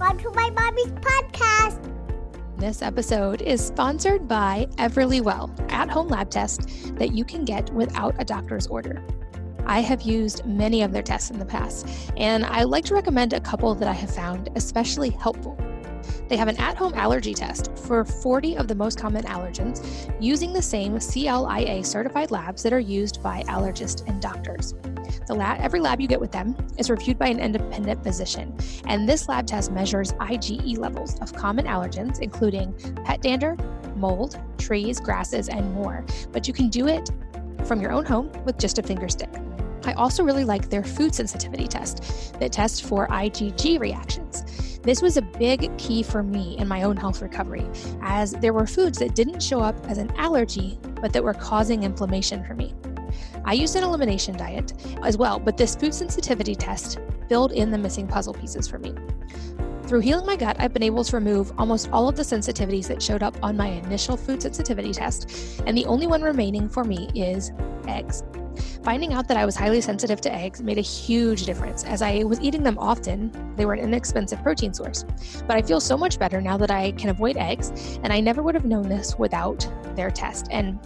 Welcome to my mommy's podcast. This episode is sponsored by Everlywell, at home lab test that you can get without a doctor's order. I have used many of their tests in the past, and I like to recommend a couple that I have found especially helpful. They have an at home allergy test for 40 of the most common allergens using the same CLIA certified labs that are used by allergists and doctors. The lab, every lab you get with them is reviewed by an independent physician, and this lab test measures IgE levels of common allergens, including pet dander, mold, trees, grasses, and more. But you can do it from your own home with just a finger stick. I also really like their food sensitivity test that tests for IgG reactions. This was a big key for me in my own health recovery, as there were foods that didn't show up as an allergy, but that were causing inflammation for me. I used an elimination diet as well, but this food sensitivity test filled in the missing puzzle pieces for me. Through healing my gut, I've been able to remove almost all of the sensitivities that showed up on my initial food sensitivity test, and the only one remaining for me is eggs. Finding out that I was highly sensitive to eggs made a huge difference as I was eating them often. They were an inexpensive protein source. But I feel so much better now that I can avoid eggs, and I never would have known this without their test. And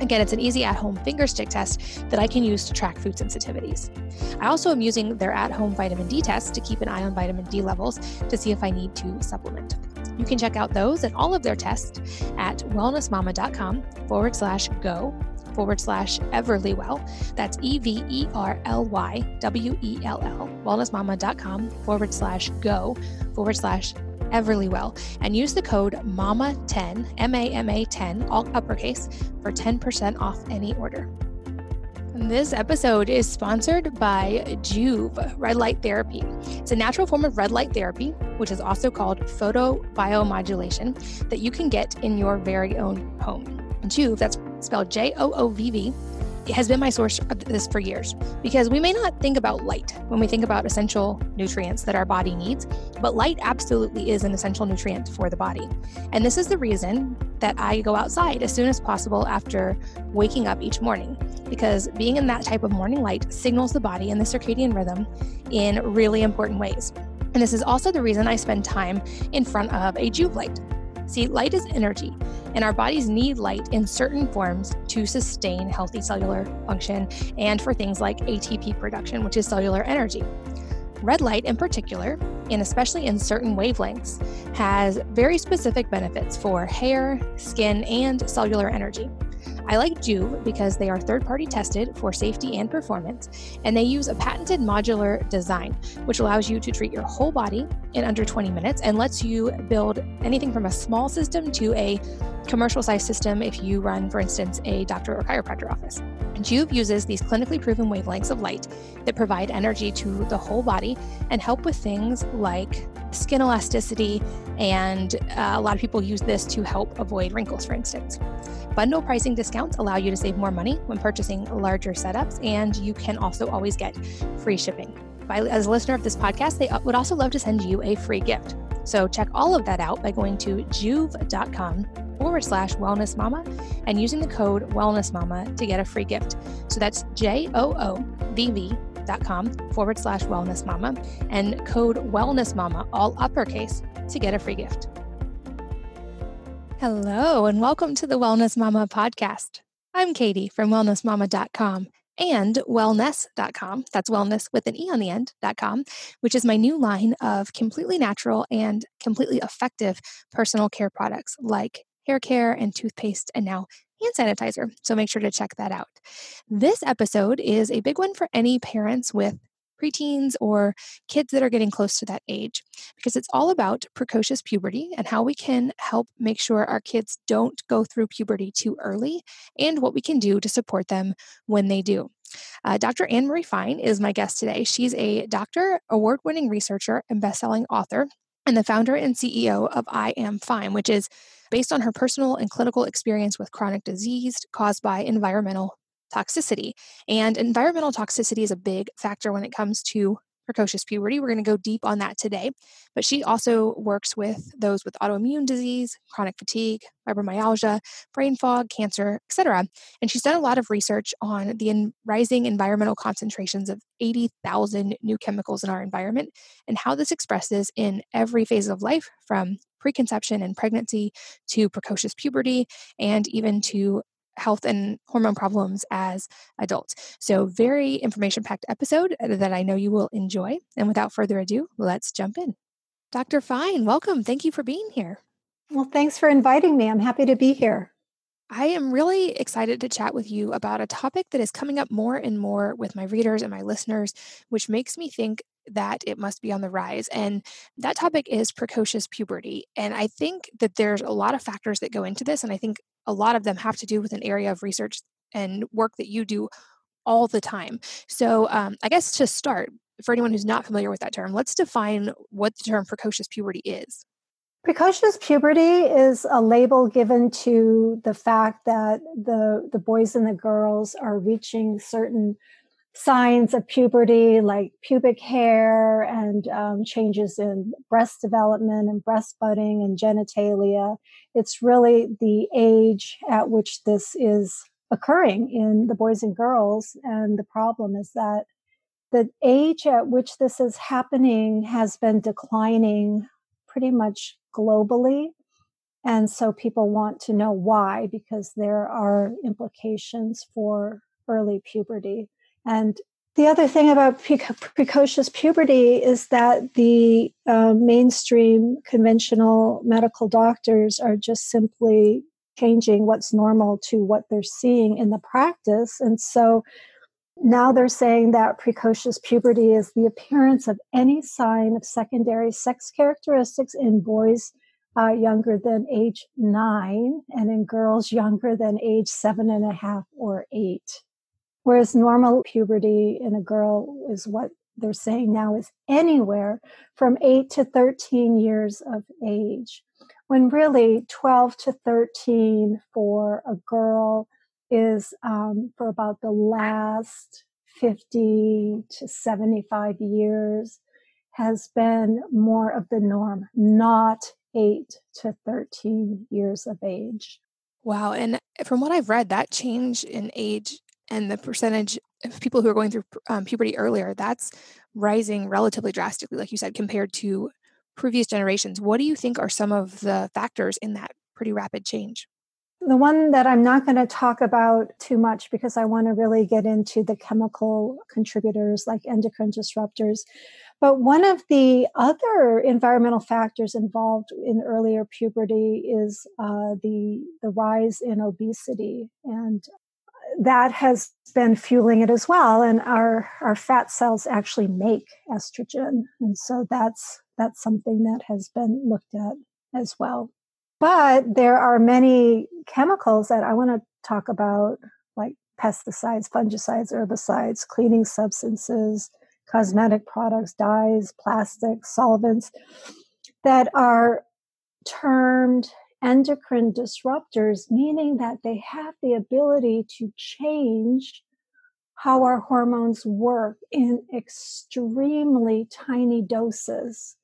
Again, it's an easy at home finger stick test that I can use to track food sensitivities. I also am using their at home vitamin D test to keep an eye on vitamin D levels to see if I need to supplement. You can check out those and all of their tests at wellnessmama.com forward slash go forward slash Everlywell. That's E V E R L Y W E L L, wellnessmama.com forward slash go forward slash Everlywell and use the code MAMA10, M A M A 10, all uppercase, for 10% off any order. This episode is sponsored by Joovv Red Light Therapy. It's a natural form of red light therapy, which is also called photobiomodulation, that you can get in your very own home. Joovv, that's spelled J O O V V, has been my source of this for years because we may not think about light when we think about essential nutrients that our body needs, but light absolutely is an essential nutrient for the body. And this is the reason that I go outside as soon as possible after waking up each morning because being in that type of morning light signals the body and the circadian rhythm in really important ways. And this is also the reason I spend time in front of a Joovv light. See, light is energy, and our bodies need light in certain forms to sustain healthy cellular function and for things like ATP production, which is cellular energy. Red light, in particular, and especially in certain wavelengths, has very specific benefits for hair, skin, and cellular energy. I like Joovv because they are third party tested for safety and performance, and they use a patented modular design, which allows you to treat your whole body in under 20 minutes and lets you build anything from a small system to a commercial size system if you run, for instance, a doctor or chiropractor office. Joovv uses these clinically proven wavelengths of light that provide energy to the whole body and help with things like skin elasticity, and uh, a lot of people use this to help avoid wrinkles, for instance. Bundle pricing discounts allow you to save more money when purchasing larger setups, and you can also always get free shipping. By, as a listener of this podcast, they would also love to send you a free gift. So check all of that out by going to joovv.com forward slash wellness mama and using the code wellness mama to get a free gift. So that's J O O V V dot com forward slash wellness mama and code wellness mama, all uppercase, to get a free gift. Hello, and welcome to the Wellness Mama podcast. I'm Katie from wellnessmama.com and wellnesse.com. That's wellness with an E on the end.com, which is my new line of completely natural and completely effective personal care products like hair care and toothpaste and now hand sanitizer. So make sure to check that out. This episode is a big one for any parents with preteens or kids that are getting close to that age because it's all about precocious puberty and how we can help make sure our kids don't go through puberty too early and what we can do to support them when they do. Uh, Dr. Anne Marie Fine is my guest today. She's a doctor, award winning researcher, and best-selling author, and the founder and CEO of I Am Fine, which is based on her personal and clinical experience with chronic disease caused by environmental toxicity. And environmental toxicity is a big factor when it comes to precocious puberty. We're going to go deep on that today. But she also works with those with autoimmune disease, chronic fatigue, fibromyalgia, brain fog, cancer, etc. And she's done a lot of research on the in rising environmental concentrations of 80,000 new chemicals in our environment and how this expresses in every phase of life from preconception and pregnancy to precocious puberty and even to health and hormone problems as adults. So, very information packed episode uh, that I know you will enjoy. And without further ado, let's jump in. Dr. Fine, welcome. Thank you for being here. Well, thanks for inviting me. I'm happy to be here. I am really excited to chat with you about a topic that is coming up more and more with my readers and my listeners, which makes me think that it must be on the rise. And that topic is precocious puberty. And I think that there's a lot of factors that go into this. And I think a lot of them have to do with an area of research and work that you do all the time. So, um, I guess to start, for anyone who's not familiar with that term, let's define what the term precocious puberty is. Precocious puberty is a label given to the fact that the, the boys and the girls are reaching certain signs of puberty like pubic hair and um, changes in breast development and breast budding and genitalia. It's really the age at which this is occurring in the boys and girls. And the problem is that the age at which this is happening has been declining pretty much globally. And so people want to know why, because there are implications for early puberty. And the other thing about pre- precocious puberty is that the uh, mainstream conventional medical doctors are just simply changing what's normal to what they're seeing in the practice. And so now they're saying that precocious puberty is the appearance of any sign of secondary sex characteristics in boys uh, younger than age nine and in girls younger than age seven and a half or eight. Whereas normal puberty in a girl is what they're saying now is anywhere from 8 to 13 years of age, when really 12 to 13 for a girl is um, for about the last 50 to 75 years has been more of the norm, not 8 to 13 years of age. Wow. And from what I've read, that change in age and the percentage of people who are going through um, puberty earlier, that's rising relatively drastically, like you said, compared to previous generations. What do you think are some of the factors in that pretty rapid change? The one that I'm not going to talk about too much because I want to really get into the chemical contributors like endocrine disruptors. But one of the other environmental factors involved in earlier puberty is uh, the the rise in obesity, and that has been fueling it as well. And our, our fat cells actually make estrogen. And so that's, that's something that has been looked at as well. But there are many chemicals that I want to talk about, like pesticides, fungicides, herbicides, cleaning substances, cosmetic products, dyes, plastics, solvents that are termed endocrine disruptors, meaning that they have the ability to change how our hormones work in extremely tiny doses.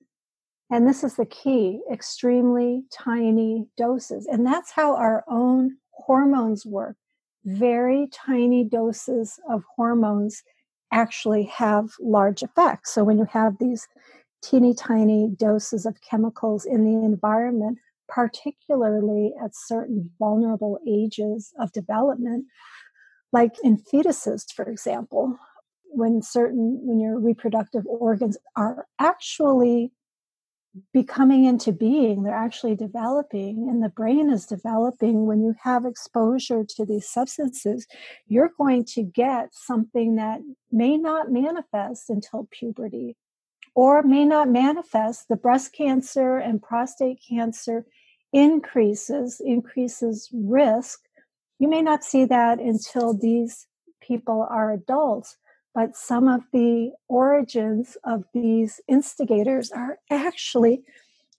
And this is the key extremely tiny doses. And that's how our own hormones work. Very tiny doses of hormones actually have large effects. So when you have these teeny tiny doses of chemicals in the environment, particularly at certain vulnerable ages of development, like in fetuses, for example, when certain, when your reproductive organs are actually becoming into being, they're actually developing, and the brain is developing. When you have exposure to these substances, you're going to get something that may not manifest until puberty or may not manifest. The breast cancer and prostate cancer increases, increases risk. You may not see that until these people are adults, but some of the origins of these instigators are actually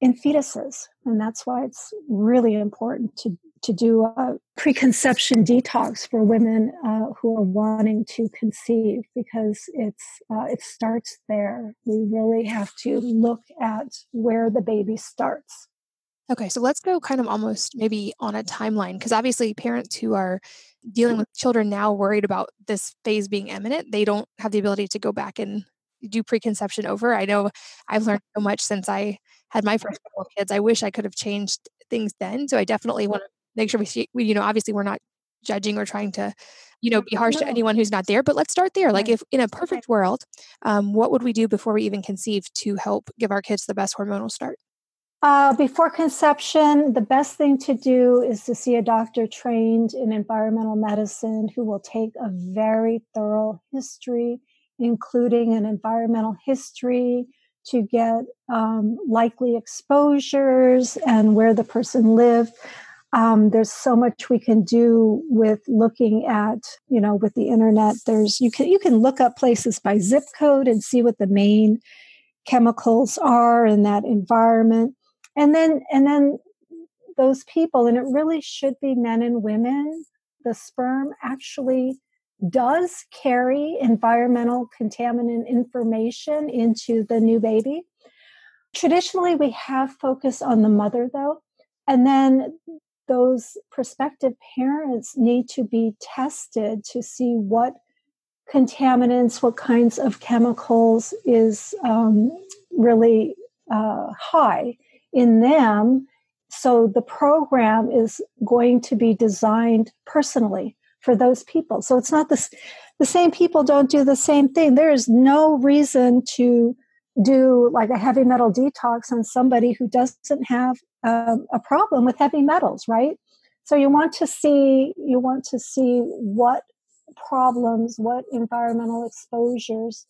in fetuses. And that's why it's really important to to do a preconception detox for women uh, who are wanting to conceive because it's uh, it starts there. We really have to look at where the baby starts. Okay, so let's go kind of almost maybe on a timeline because obviously parents who are dealing with children now worried about this phase being imminent, they don't have the ability to go back and do preconception over. I know I've learned so much since I had my first couple of kids. I wish I could have changed things then. So I definitely want to make sure we see, we, you know, obviously we're not judging or trying to, you know, be harsh no. to anyone who's not there. But let's start there. Like, if in a perfect world, um, what would we do before we even conceive to help give our kids the best hormonal start? Uh, before conception, the best thing to do is to see a doctor trained in environmental medicine who will take a very thorough history, including an environmental history to get um, likely exposures and where the person lived. Um, there's so much we can do with looking at, you know, with the internet. There's you can you can look up places by zip code and see what the main chemicals are in that environment and then and then those people and it really should be men and women the sperm actually does carry environmental contaminant information into the new baby. Traditionally we have focused on the mother though and then those prospective parents need to be tested to see what contaminants what kinds of chemicals is um, really uh, high in them. So the program is going to be designed personally for those people. So it's not this, the same people don't do the same thing. There is no reason to do like a heavy metal detox on somebody who doesn't have um, a problem with heavy metals, right? So you want to see you want to see what problems, what environmental exposures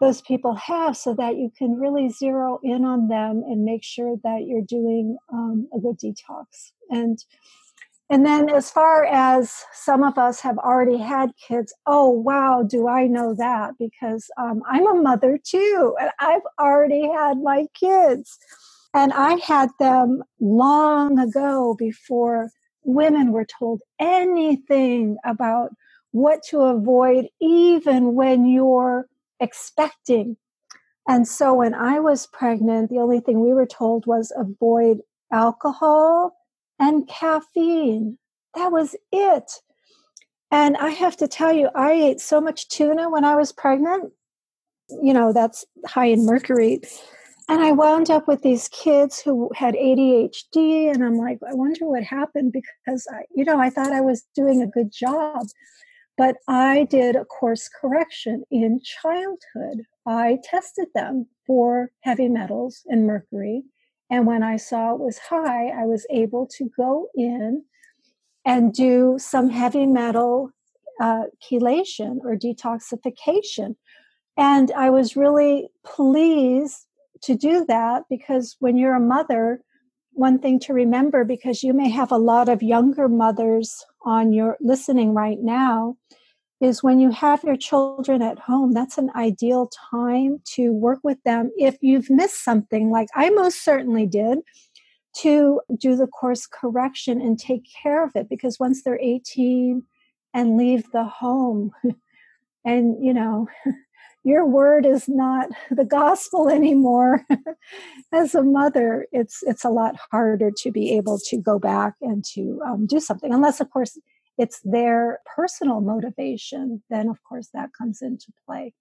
those people have so that you can really zero in on them and make sure that you're doing um, a good detox. And and then as far as some of us have already had kids oh wow do i know that? Because um, i'm a mother too and i've already had my kids. And i had them long ago before women were told anything about what to avoid even when you're expecting. And so when I was pregnant, the only thing we were told was avoid alcohol and caffeine. That was it. And I have to tell you, I ate so much tuna when I was pregnant. You know, that's high in mercury. And I wound up with these kids who had ADHD. And I'm like, I wonder what happened because, I, you know, I thought I was doing a good job. But I did a course correction in childhood. I tested them for heavy metals and mercury. And when I saw it was high, I was able to go in and do some heavy metal uh, chelation or detoxification. And I was really pleased to do that because when you're a mother, one thing to remember because you may have a lot of younger mothers on your listening right now is when you have your children at home that's an ideal time to work with them if you've missed something like i most certainly did to do the course correction and take care of it because once they're 18 and leave the home and you know your word is not the gospel anymore. As a mother it's it's a lot harder to be able to go back and to um, do something unless of course it's their personal motivation then of course that comes into play.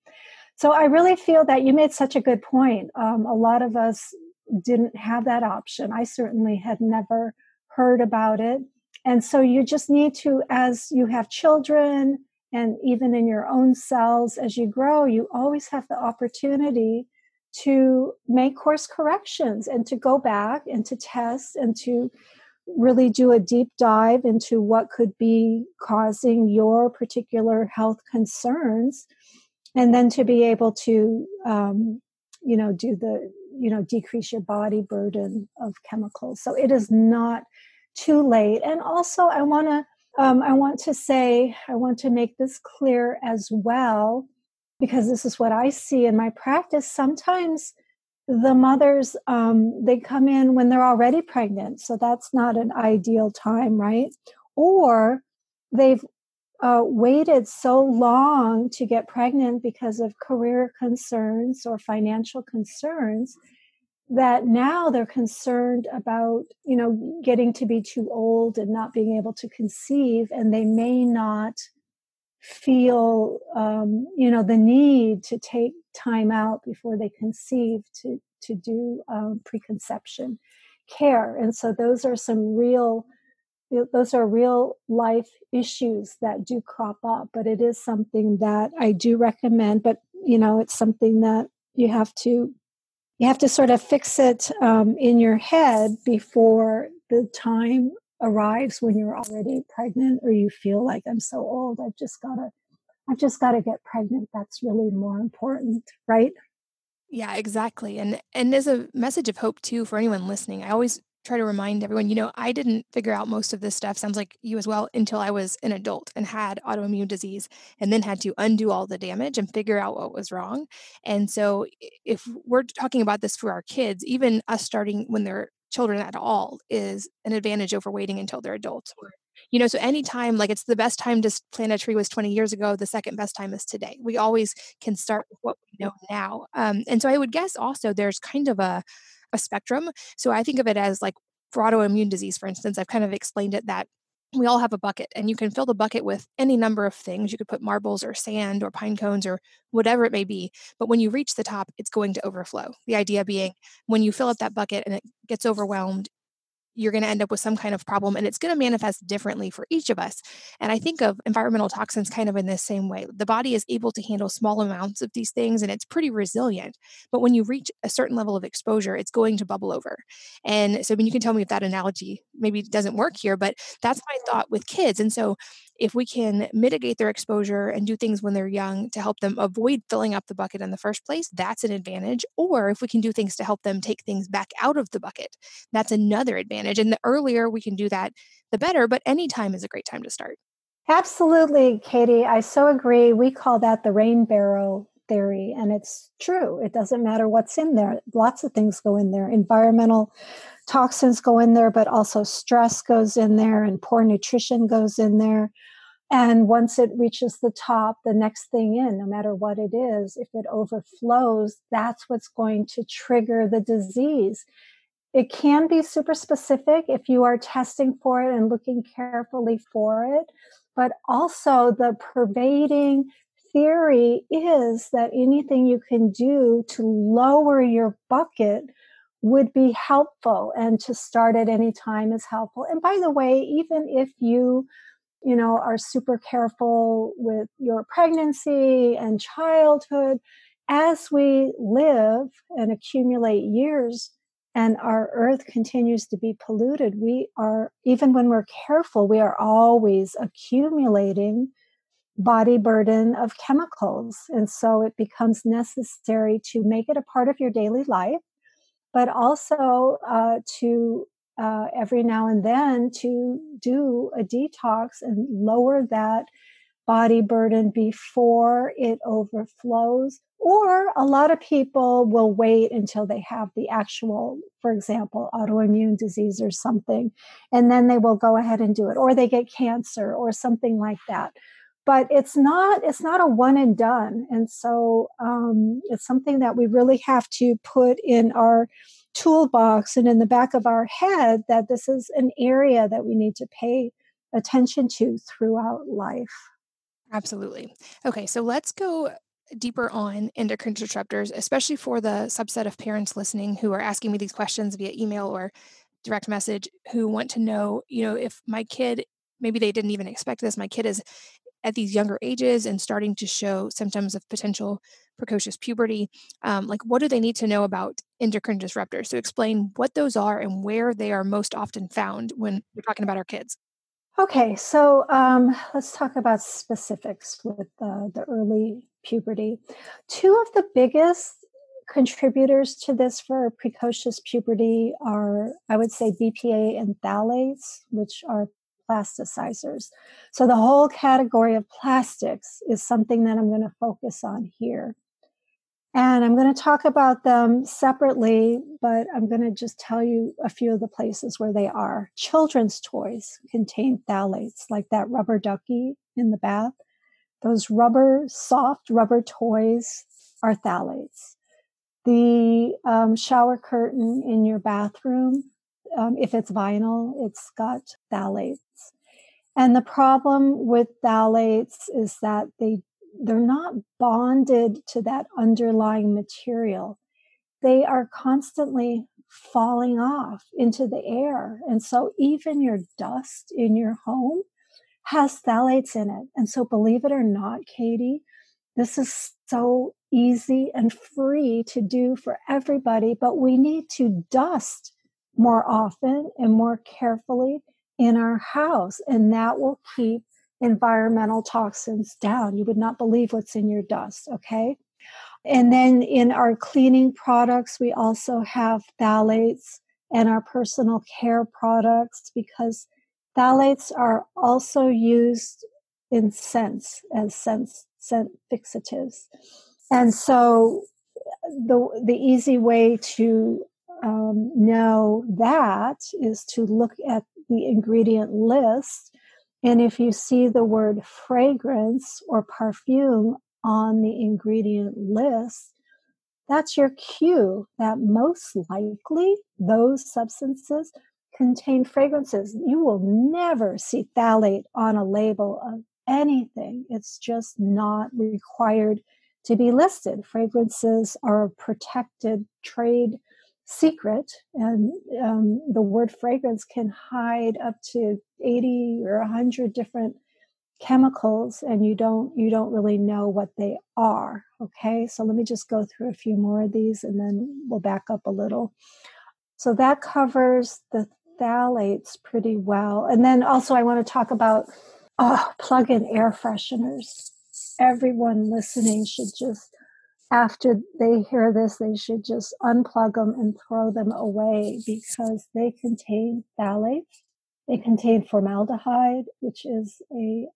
So i really feel that you made such a good point. Um, a lot of us didn't have that option. I certainly had never heard about it. And so you just need to as you have children and even in your own cells, as you grow, you always have the opportunity to make course corrections and to go back and to test and to really do a deep dive into what could be causing your particular health concerns. And then to be able to um, you know do the you know decrease your body burden of chemicals. So it is not too late. And also i want to um, I want to say, I want to make this clear as well, because this is what I see in my practice. Sometimes the mothers um, they come in when they're already pregnant so that's not an ideal time right or they've uh, waited so long to get pregnant because of career concerns or financial concerns that now they're concerned about you know getting to be too old and not being able to conceive and they may not feel um, you know the need to take time out before they conceive to to do um, preconception care. And so those are some real those are real life issues that do crop up but it is something that i do recommend but you know it's something that you have to you have to sort of fix it um, in your head before the time arrives when you're already pregnant or you feel like i'm so old i've just got to i've just got to get pregnant. That's really more important right? Yeah exactly and and there's a message of hope too for anyone listening. I always try to remind everyone, you know, I didn't figure out most of this stuff, sounds like you as well, until I was an adult and had autoimmune disease and then had to undo all the damage and figure out what was wrong. And so if we're talking about this for our kids, even us starting when they're children at all is an advantage over waiting until they're adults you know so anytime like it's the best time to plant a tree was 20 years ago the second best time is today we always can start with what we know now um, and so i would guess also there's kind of a a spectrum. So I think of it as like for autoimmune disease, for instance, I've kind of explained it that we all have a bucket and you can fill the bucket with any number of things. You could put marbles or sand or pine cones or whatever it may be. But when you reach the top, it's going to overflow. The idea being when you fill up that bucket and it gets overwhelmed, you're going to end up with some kind of problem and it's going to manifest differently for each of us. And I think of environmental toxins kind of in this same way. The body is able to handle small amounts of these things and it's pretty resilient. But when you reach a certain level of exposure, it's going to bubble over. And so, I mean, you can tell me if that analogy maybe doesn't work here, but that's my thought with kids. And so, if we can mitigate their exposure and do things when they're young to help them avoid filling up the bucket in the first place, that's an advantage. Or if we can do things to help them take things back out of the bucket, that's another advantage. And the earlier we can do that, the better. But any time is a great time to start. Absolutely, Katie. I so agree. We call that the rain barrel theory, and it's true. It doesn't matter what's in there. Lots of things go in there. Environmental toxins go in there, but also stress goes in there, and poor nutrition goes in there. And once it reaches the top, the next thing in, no matter what it is, if it overflows, that's what's going to trigger the disease. It can be super specific if you are testing for it and looking carefully for it. But also, the pervading theory is that anything you can do to lower your bucket would be helpful and to start at any time is helpful. And by the way, even if you you know are super careful with your pregnancy and childhood as we live and accumulate years and our earth continues to be polluted we are even when we're careful we are always accumulating body burden of chemicals and so it becomes necessary to make it a part of your daily life but also uh, to uh, every now and then to do a detox and lower that body burden before it overflows. Or a lot of people will wait until they have the actual, for example, autoimmune disease or something, and then they will go ahead and do it, or they get cancer or something like that. But it's not it's not a one and done, and so um, it's something that we really have to put in our toolbox and in the back of our head that this is an area that we need to pay attention to throughout life. Absolutely. Okay, so let's go deeper on endocrine disruptors, especially for the subset of parents listening who are asking me these questions via email or direct message who want to know, you know, if my kid maybe they didn't even expect this, my kid is at these younger ages and starting to show symptoms of potential precocious puberty, um, like what do they need to know about endocrine disruptors? So explain what those are and where they are most often found when we're talking about our kids. Okay, so um, let's talk about specifics with uh, the early puberty. Two of the biggest contributors to this for precocious puberty are, I would say, BPA and phthalates, which are plasticizers. So the whole category of plastics is something that I'm going to focus on here. And I'm going to talk about them separately, but I'm going to just tell you a few of the places where they are. Children's toys contain phthalates, like that rubber ducky in the bath. Those rubber, soft rubber toys are phthalates. The um, shower curtain in your bathroom, um, if it's vinyl, it's got phthalates. And the problem with phthalates is that they they're not bonded to that underlying material. They are constantly falling off into the air. And so even your dust in your home has phthalates in it. And so believe it or not, Katie, this is so easy and free to do for everybody, but we need to dust more often and more carefully in our house. And that will keep environmental toxins down. You would not believe what's in your dust, okay? And then in our cleaning products, we also have phthalates and our personal care products because phthalates are also used in scents as scent, scent fixatives. And so the, the easy way to um, know that is to look at the ingredient list and if you see the word fragrance or perfume on the ingredient list, that's your cue that most likely those substances contain fragrances. You will never see phthalate on a label of anything. It's just not required to be listed. Fragrances are a protected trade secret and um, the word fragrance can hide up to 80 or 100 different chemicals and you don't you don't really know what they are okay? So let me just go through a few more of these and then we'll back up a little. So that covers the phthalates pretty well and then also i want to talk about oh, plug-in air fresheners. Everyone listening should just after they hear this, they should just unplug them and throw them away because they contain phthalates. They contain formaldehyde, which is a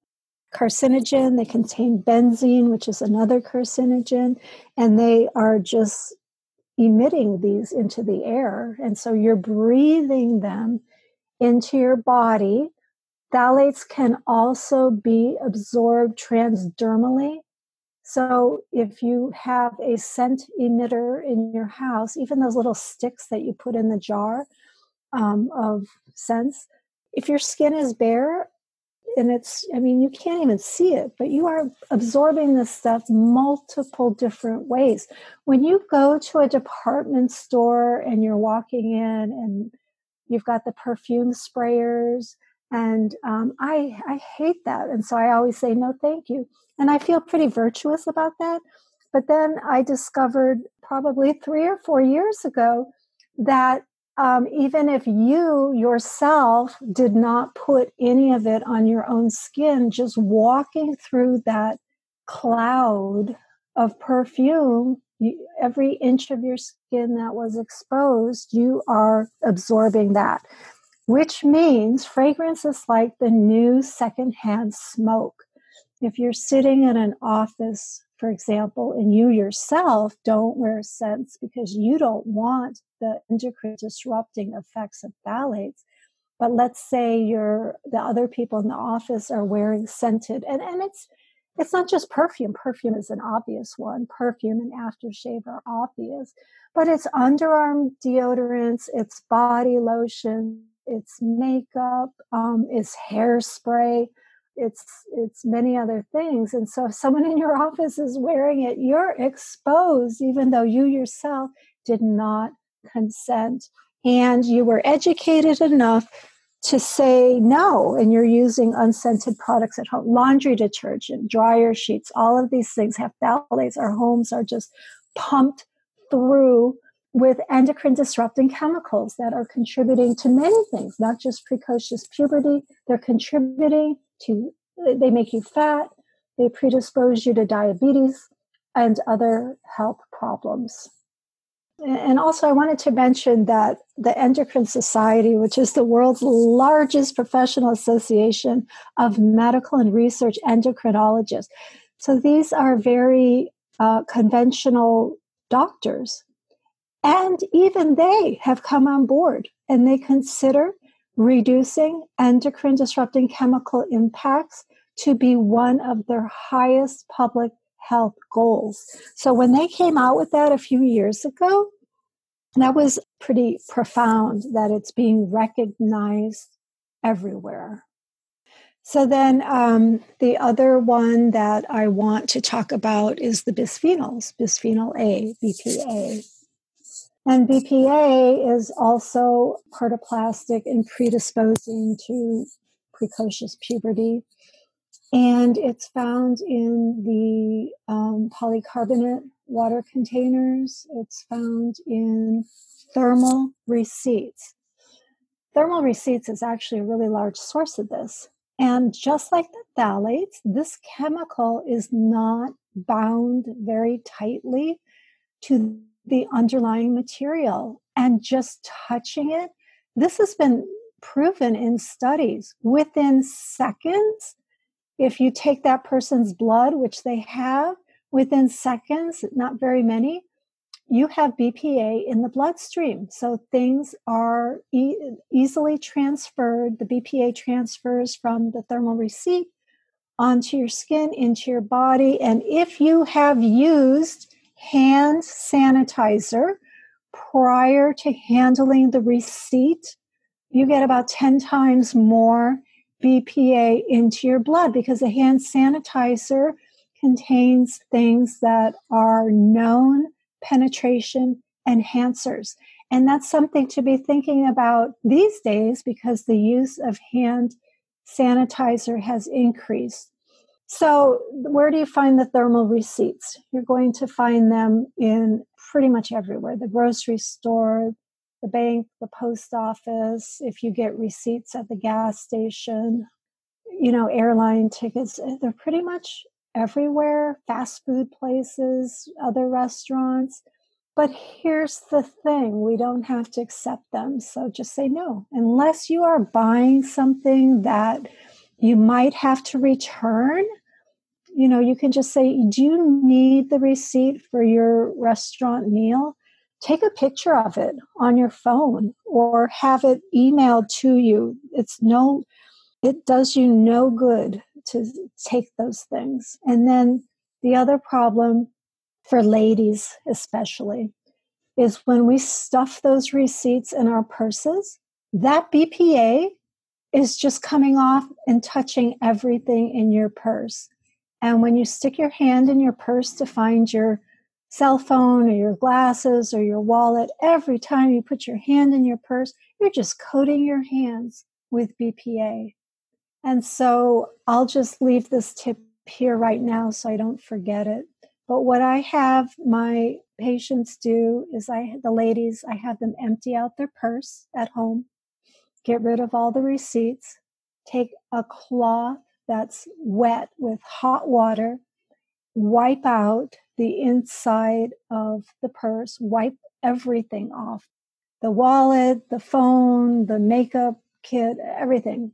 carcinogen. They contain benzene, which is another carcinogen. And they are just emitting these into the air. And so you're breathing them into your body. Phthalates can also be absorbed transdermally so if you have a scent emitter in your house, even those little sticks that you put in the jar um, of scents, if your skin is bare and it's, I mean, you can't even see it, but you are absorbing this stuff multiple different ways. When you go to a department store and you're walking in and you've got the perfume sprayers and um, I I hate that, and so I always say no, thank you, and I feel pretty virtuous about that. But then I discovered probably three or four years ago that um, even if you yourself did not put any of it on your own skin, just walking through that cloud of perfume, you, every inch of your skin that was exposed, you are absorbing that which means fragrance is like the new secondhand smoke. If you're sitting in an office, for example, and you yourself don't wear scents because you don't want the endocrine disrupting effects of phthalates, but let's say you're the other people in the office are wearing scented and, and it's it's not just perfume. Perfume is an obvious one. Perfume and aftershave are obvious, but it's underarm deodorants, it's body lotion, it's makeup, um, it's hairspray, it's it's many other things. And so if someone in your office is wearing it, you're exposed, even though you yourself did not consent. And you were educated enough to say no, and you're using unscented products at home, laundry detergent, dryer sheets, all of these things have phthalates. Our homes are just pumped through with endocrine disrupting chemicals that are contributing to many things, not just precocious puberty. They're contributing to, they make you fat, they predispose you to diabetes and other health problems. And also, I wanted to mention that the Endocrine Society, which is the world's largest professional association of medical and research endocrinologists, so these are very uh, conventional doctors. And even they have come on board and they consider reducing endocrine disrupting chemical impacts to be one of their highest public health goals. So when they came out with that a few years ago, that was pretty profound that it's being recognized everywhere. So then um, the other one that I want to talk about is the bisphenols, bisphenol A, BPA. And BPA is also part of plastic and predisposing to precocious puberty. And it's found in the um, polycarbonate water containers. It's found in thermal receipts. Thermal receipts is actually a really large source of this. And just like the phthalates, this chemical is not bound very tightly to the underlying material and just touching it. This has been proven in studies within seconds. If you take that person's blood, which they have, within seconds, not very many, you have BPA in the bloodstream. So things are e- easily transferred. The BPA transfers from the thermal receipt onto your skin, into your body. And if you have used hand sanitizer prior to handling the receipt, you get about 10 times more BPA into your blood because a hand sanitizer contains things that are known penetration enhancers. And that's something to be thinking about these days because the use of hand sanitizer has increased. So, where do you find the thermal receipts? You're going to find them in pretty much everywhere the grocery store, the bank, the post office, if you get receipts at the gas station, you know, airline tickets, eh, they're pretty much everywhere fast food places, other restaurants. But here's the thing we don't have to accept them. So just say no. Unless you are buying something that you might have to return, you know, you can just say, Do you need the receipt for your restaurant meal? Take a picture of it on your phone or have it emailed to you. It's no, it does you no good to take those things. And then the other problem for ladies, especially, is when we stuff those receipts in our purses, that BPA is just coming off and touching everything in your purse. And when you stick your hand in your purse to find your cell phone or your glasses or your wallet, every time you put your hand in your purse, you're just coating your hands with BPA. And so I'll just leave this tip here right now so I don't forget it. But what I have my patients do is I the ladies I have them empty out their purse at home, get rid of all the receipts, take a cloth that's wet with hot water, wipe out the inside of the purse, wipe everything off. The wallet, the phone, the makeup kit, everything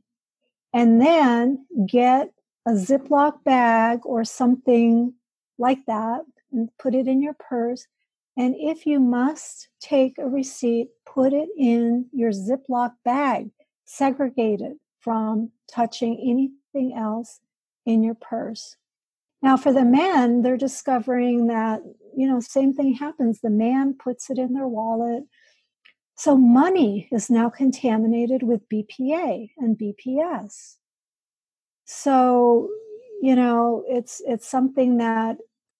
and then get a Ziploc bag or something like that and put it in your purse. And if you must take a receipt, put it in your Ziploc bag, segregate it from touching else in your purse. Now, for the men, they're discovering that, you know, same thing happens. The man puts it in their wallet. So money is now contaminated with BPA and BPS. So, you know, it's it's something that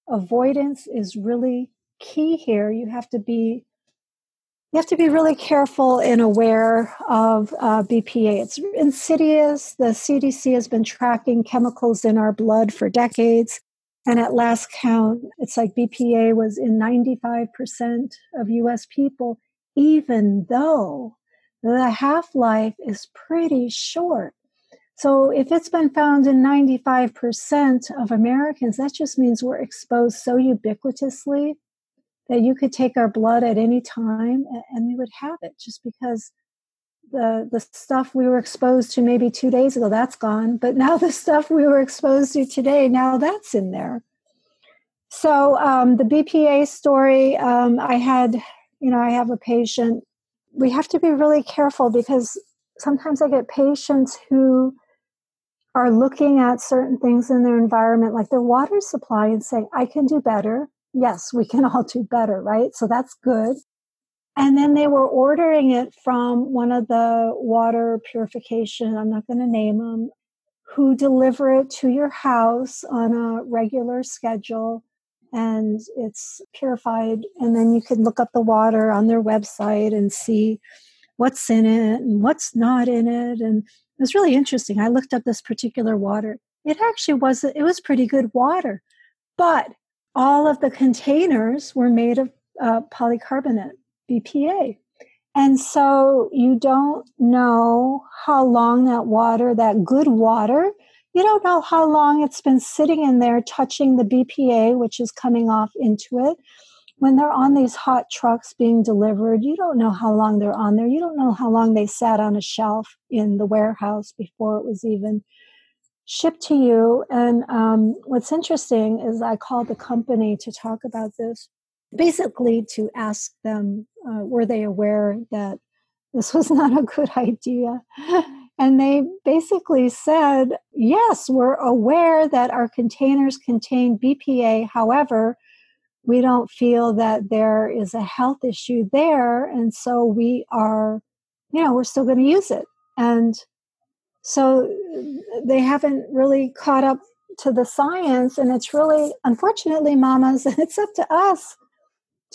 avoidance is really key here. You have to be you have to be really careful and aware of uh, BPA. It's insidious. The CDC has been tracking chemicals in our blood for decades. And at last count, it's like BPA was in 95% of US people even though the half life is pretty short. So if it's been found in 95% of Americans, that just means we're exposed so ubiquitously that you could take our blood at any time and we would have it just because the the stuff we were exposed to maybe 2 days ago that's gone, but now the stuff we were exposed to today now that's in there. So um, the BPA story, um, I had, you know, I have a patient. We have to be really careful because sometimes I get patients who are looking at certain things in their environment, like their water supply, and saying, I can do better. Yes, we can all do better, right? So that's good. And then they were ordering it from one of the water purification, I'm not going to name them, who deliver it to your house on a regular schedule and it's purified. And then you can look up the water on their website and see what's in it and what's not in it. And it was really interesting. I looked up this particular water. It actually was it was pretty good water, but all of the containers were made of uh, polycarbonate, BPA. And so you don't know how long that water, that good water, you don't know how long it's been sitting in there touching the BPA, which is coming off into it when they're on these hot trucks being delivered, you don't know how long they're on there. You don't know how long they sat on a shelf in the warehouse before it was even shipped to you. And um, what's interesting is I called the company to talk about this, basically to ask them uh, were they aware that this was not a good idea. And they basically said, yes, we're aware that our containers contain BPA. However, we don't feel that there is a health issue there. And so we are, you know, we're still going to use it. And so they haven't really caught up to the science. And it's really, unfortunately, mamas, it's up to us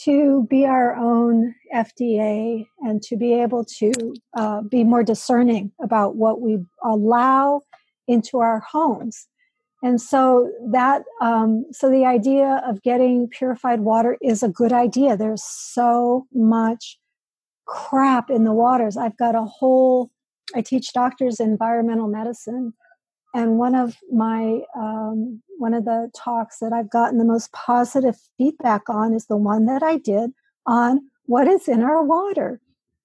to be our own FDA and to be able to uh, be more discerning about what we allow into our homes and so that, um, so the idea of getting purified water is a good idea. There's so much crap in the waters. I've got a whole, I teach doctors environmental medicine. And one of my, um, one of the talks that I've gotten the most positive feedback on is the one that I did on what is in our water.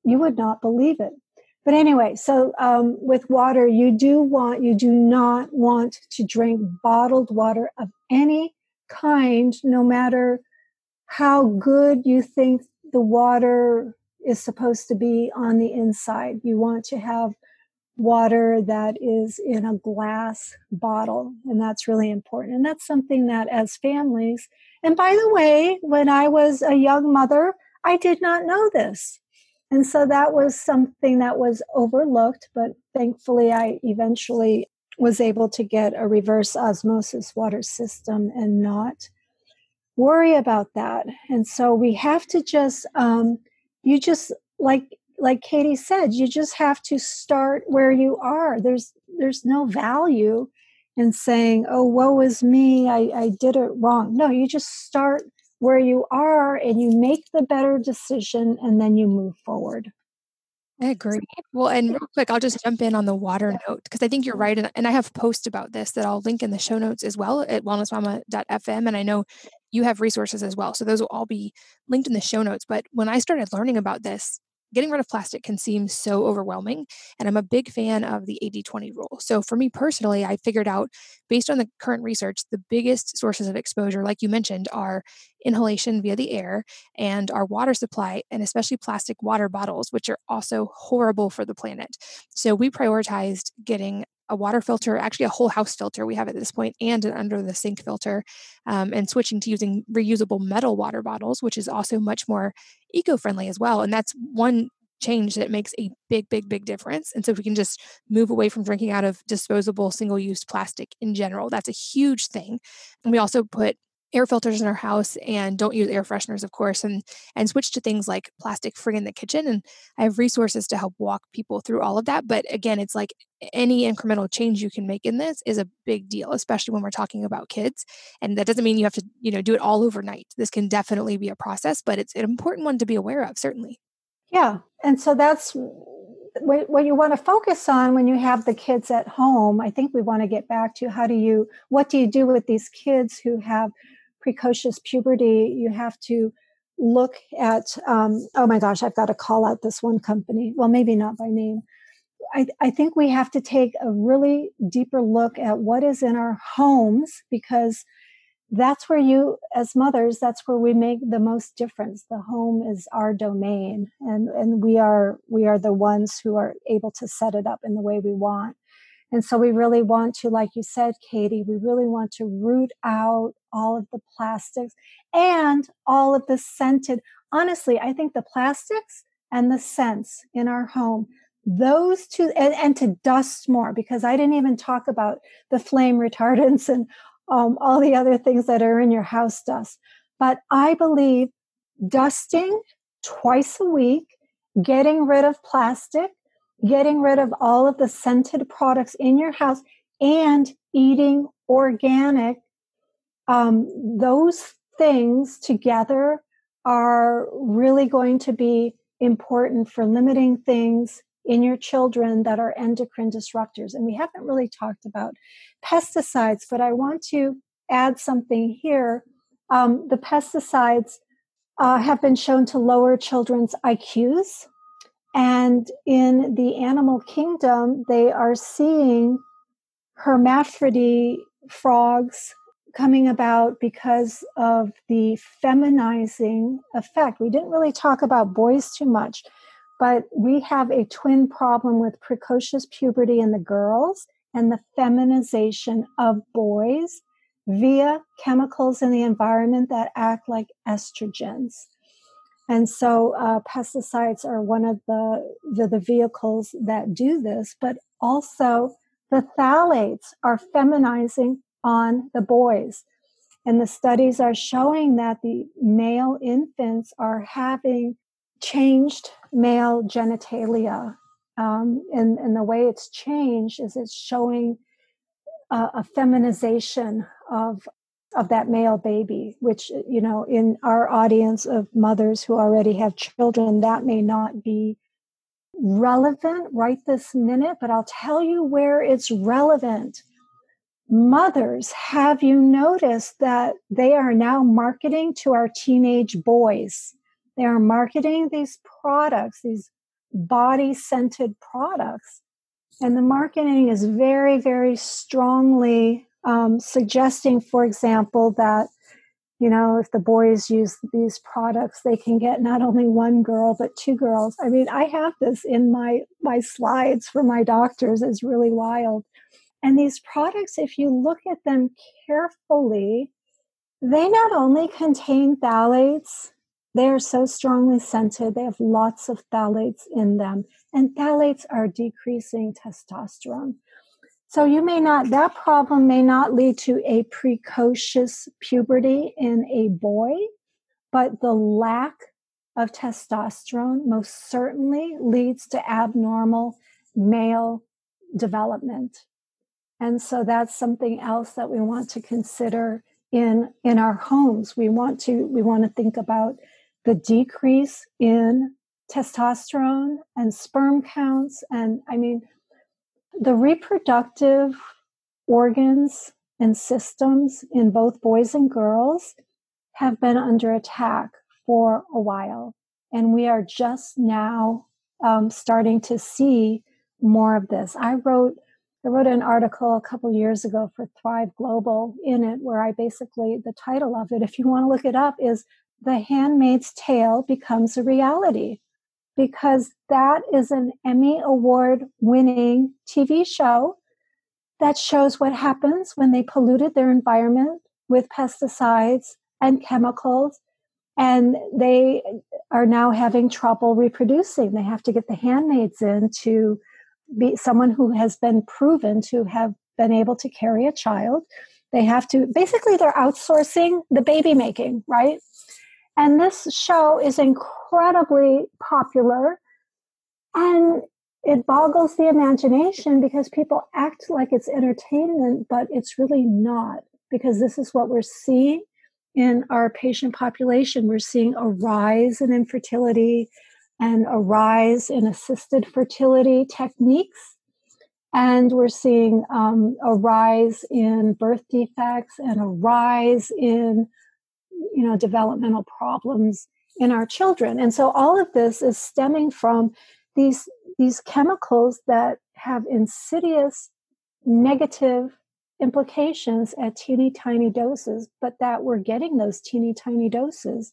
You would not believe it. But anyway, so um, with water, you do want, you do not want to drink bottled water of any kind, no matter how good you think the water is supposed to be on the inside. You want to have water that is in a glass bottle, and that's really important. And that's something that as families, and by the way, when I was a young mother, I did not know this. And so that was something that was overlooked, but thankfully I eventually was able to get a reverse osmosis water system and not worry about that. And so we have to just, um, you just like like Katie said, you just have to start where you are. There's there's no value in saying, "Oh, woe is me, I, I did it wrong." No, you just start where you are and you make the better decision and then you move forward. I agree. Well, and real quick, I'll just jump in on the water note because I think you're right. And, and I have posts about this that I'll link in the show notes as well at wellnessmama.fm. And I know you have resources as well. So those will all be linked in the show notes. But when I started learning about this, getting rid of plastic can seem so overwhelming. And I'm a big fan of the 80 20 rule. So for me personally, I figured out based on the current research, the biggest sources of exposure, like you mentioned, are inhalation via the air and our water supply, and especially plastic water bottles, which are also horrible for the planet. So we prioritized getting a water filter, actually a whole house filter we have at this point, and an under the sink filter, um, and switching to using reusable metal water bottles, which is also much more eco friendly as well. And that's one change that makes a big, big, big difference. And so if we can just move away from drinking out of disposable single use plastic in general, that's a huge thing. And we also put air filters in our house and don't use air fresheners of course and and switch to things like plastic free in the kitchen and i have resources to help walk people through all of that but again it's like any incremental change you can make in this is a big deal especially when we're talking about kids and that doesn't mean you have to you know do it all overnight. This can definitely be a process but it's an important one to be aware of certainly. Yeah and so that's what you want to focus on when you have the kids at home i think we want to get back to how do you what do you do with these kids who have precocious puberty, you have to look at, um, oh my gosh, I've got to call out this one company. Well, maybe not by name. I, I think we have to take a really deeper look at what is in our homes because that's where you as mothers that's where we make the most difference the home is our domain and and we are we are the ones who are able to set it up in the way we want and so we really want to like you said katie we really want to root out all of the plastics and all of the scented honestly i think the plastics and the scents in our home those two and, and to dust more because i didn't even talk about the flame retardants and um, all the other things that are in your house dust. But I believe dusting twice a week, getting rid of plastic, getting rid of all of the scented products in your house, and eating organic, um, those things together are really going to be important for limiting things in your children that are endocrine disruptors. And we haven't really talked about pesticides, but I want to add something here. Um, the pesticides uh, have been shown to lower children's IQs. And in the animal kingdom, they are seeing hermaphrodite frogs coming about because of the feminizing effect. We didn't really talk about boys too much, but we have a twin problem with precocious puberty in the girls and the feminization of boys via chemicals in the environment that act like estrogens. And so uh, pesticides are one of the, the, the vehicles that do this, but also the phthalates are feminizing on the boys. And the studies are showing that the male infants are having changed male genitalia. Um, and, and the way it's changed is it's showing a, a feminization of of that male baby, which, you know, in our audience of mothers who already have children, that may not be relevant right this minute, but I'll tell you where it's relevant. Mothers, have you noticed that they are now marketing to our teenage boys? They are marketing these products, these body scented products. And the marketing is very, very strongly um, suggesting, for example, that, you know, if the boys use these products, they can get not only one girl, but two girls. I mean, I have this in my, my slides for my doctors. It's really wild. And these products, if you look at them carefully, they not only contain phthalates they are so strongly scented. They have lots of phthalates in them, and phthalates are decreasing testosterone. So you may not, that problem may not lead to a precocious puberty in a boy, but the lack of testosterone most certainly leads to abnormal male development. And so that's something else that we want to consider in in our homes. We want to we want to think about the decrease in testosterone and sperm counts. And I mean, the reproductive organs and systems in both boys and girls have been under attack for a while. And we are just now um, starting to see more of this. I wrote I wrote an article a couple years ago for Thrive Global in it where I basically the title of it, if you want to look it up, is the Handmaid's Tale becomes a reality because that is an Emmy Award winning TV show that shows what happens when they polluted their environment with pesticides and chemicals. And they are now having trouble reproducing. They have to get the handmaids in to be someone who has been proven to have been able to carry a child. They have to basically, they're outsourcing the baby making, right? And this show is incredibly popular and it boggles the imagination because people act like it's entertainment, but it's really not because this is what we're seeing in our patient population. We're seeing a rise in infertility and a rise in assisted fertility techniques. And we're seeing um, a rise in birth defects and a rise in you know developmental problems in our children and so all of this is stemming from these these chemicals that have insidious negative implications at teeny tiny doses, but that we're getting those teeny tiny doses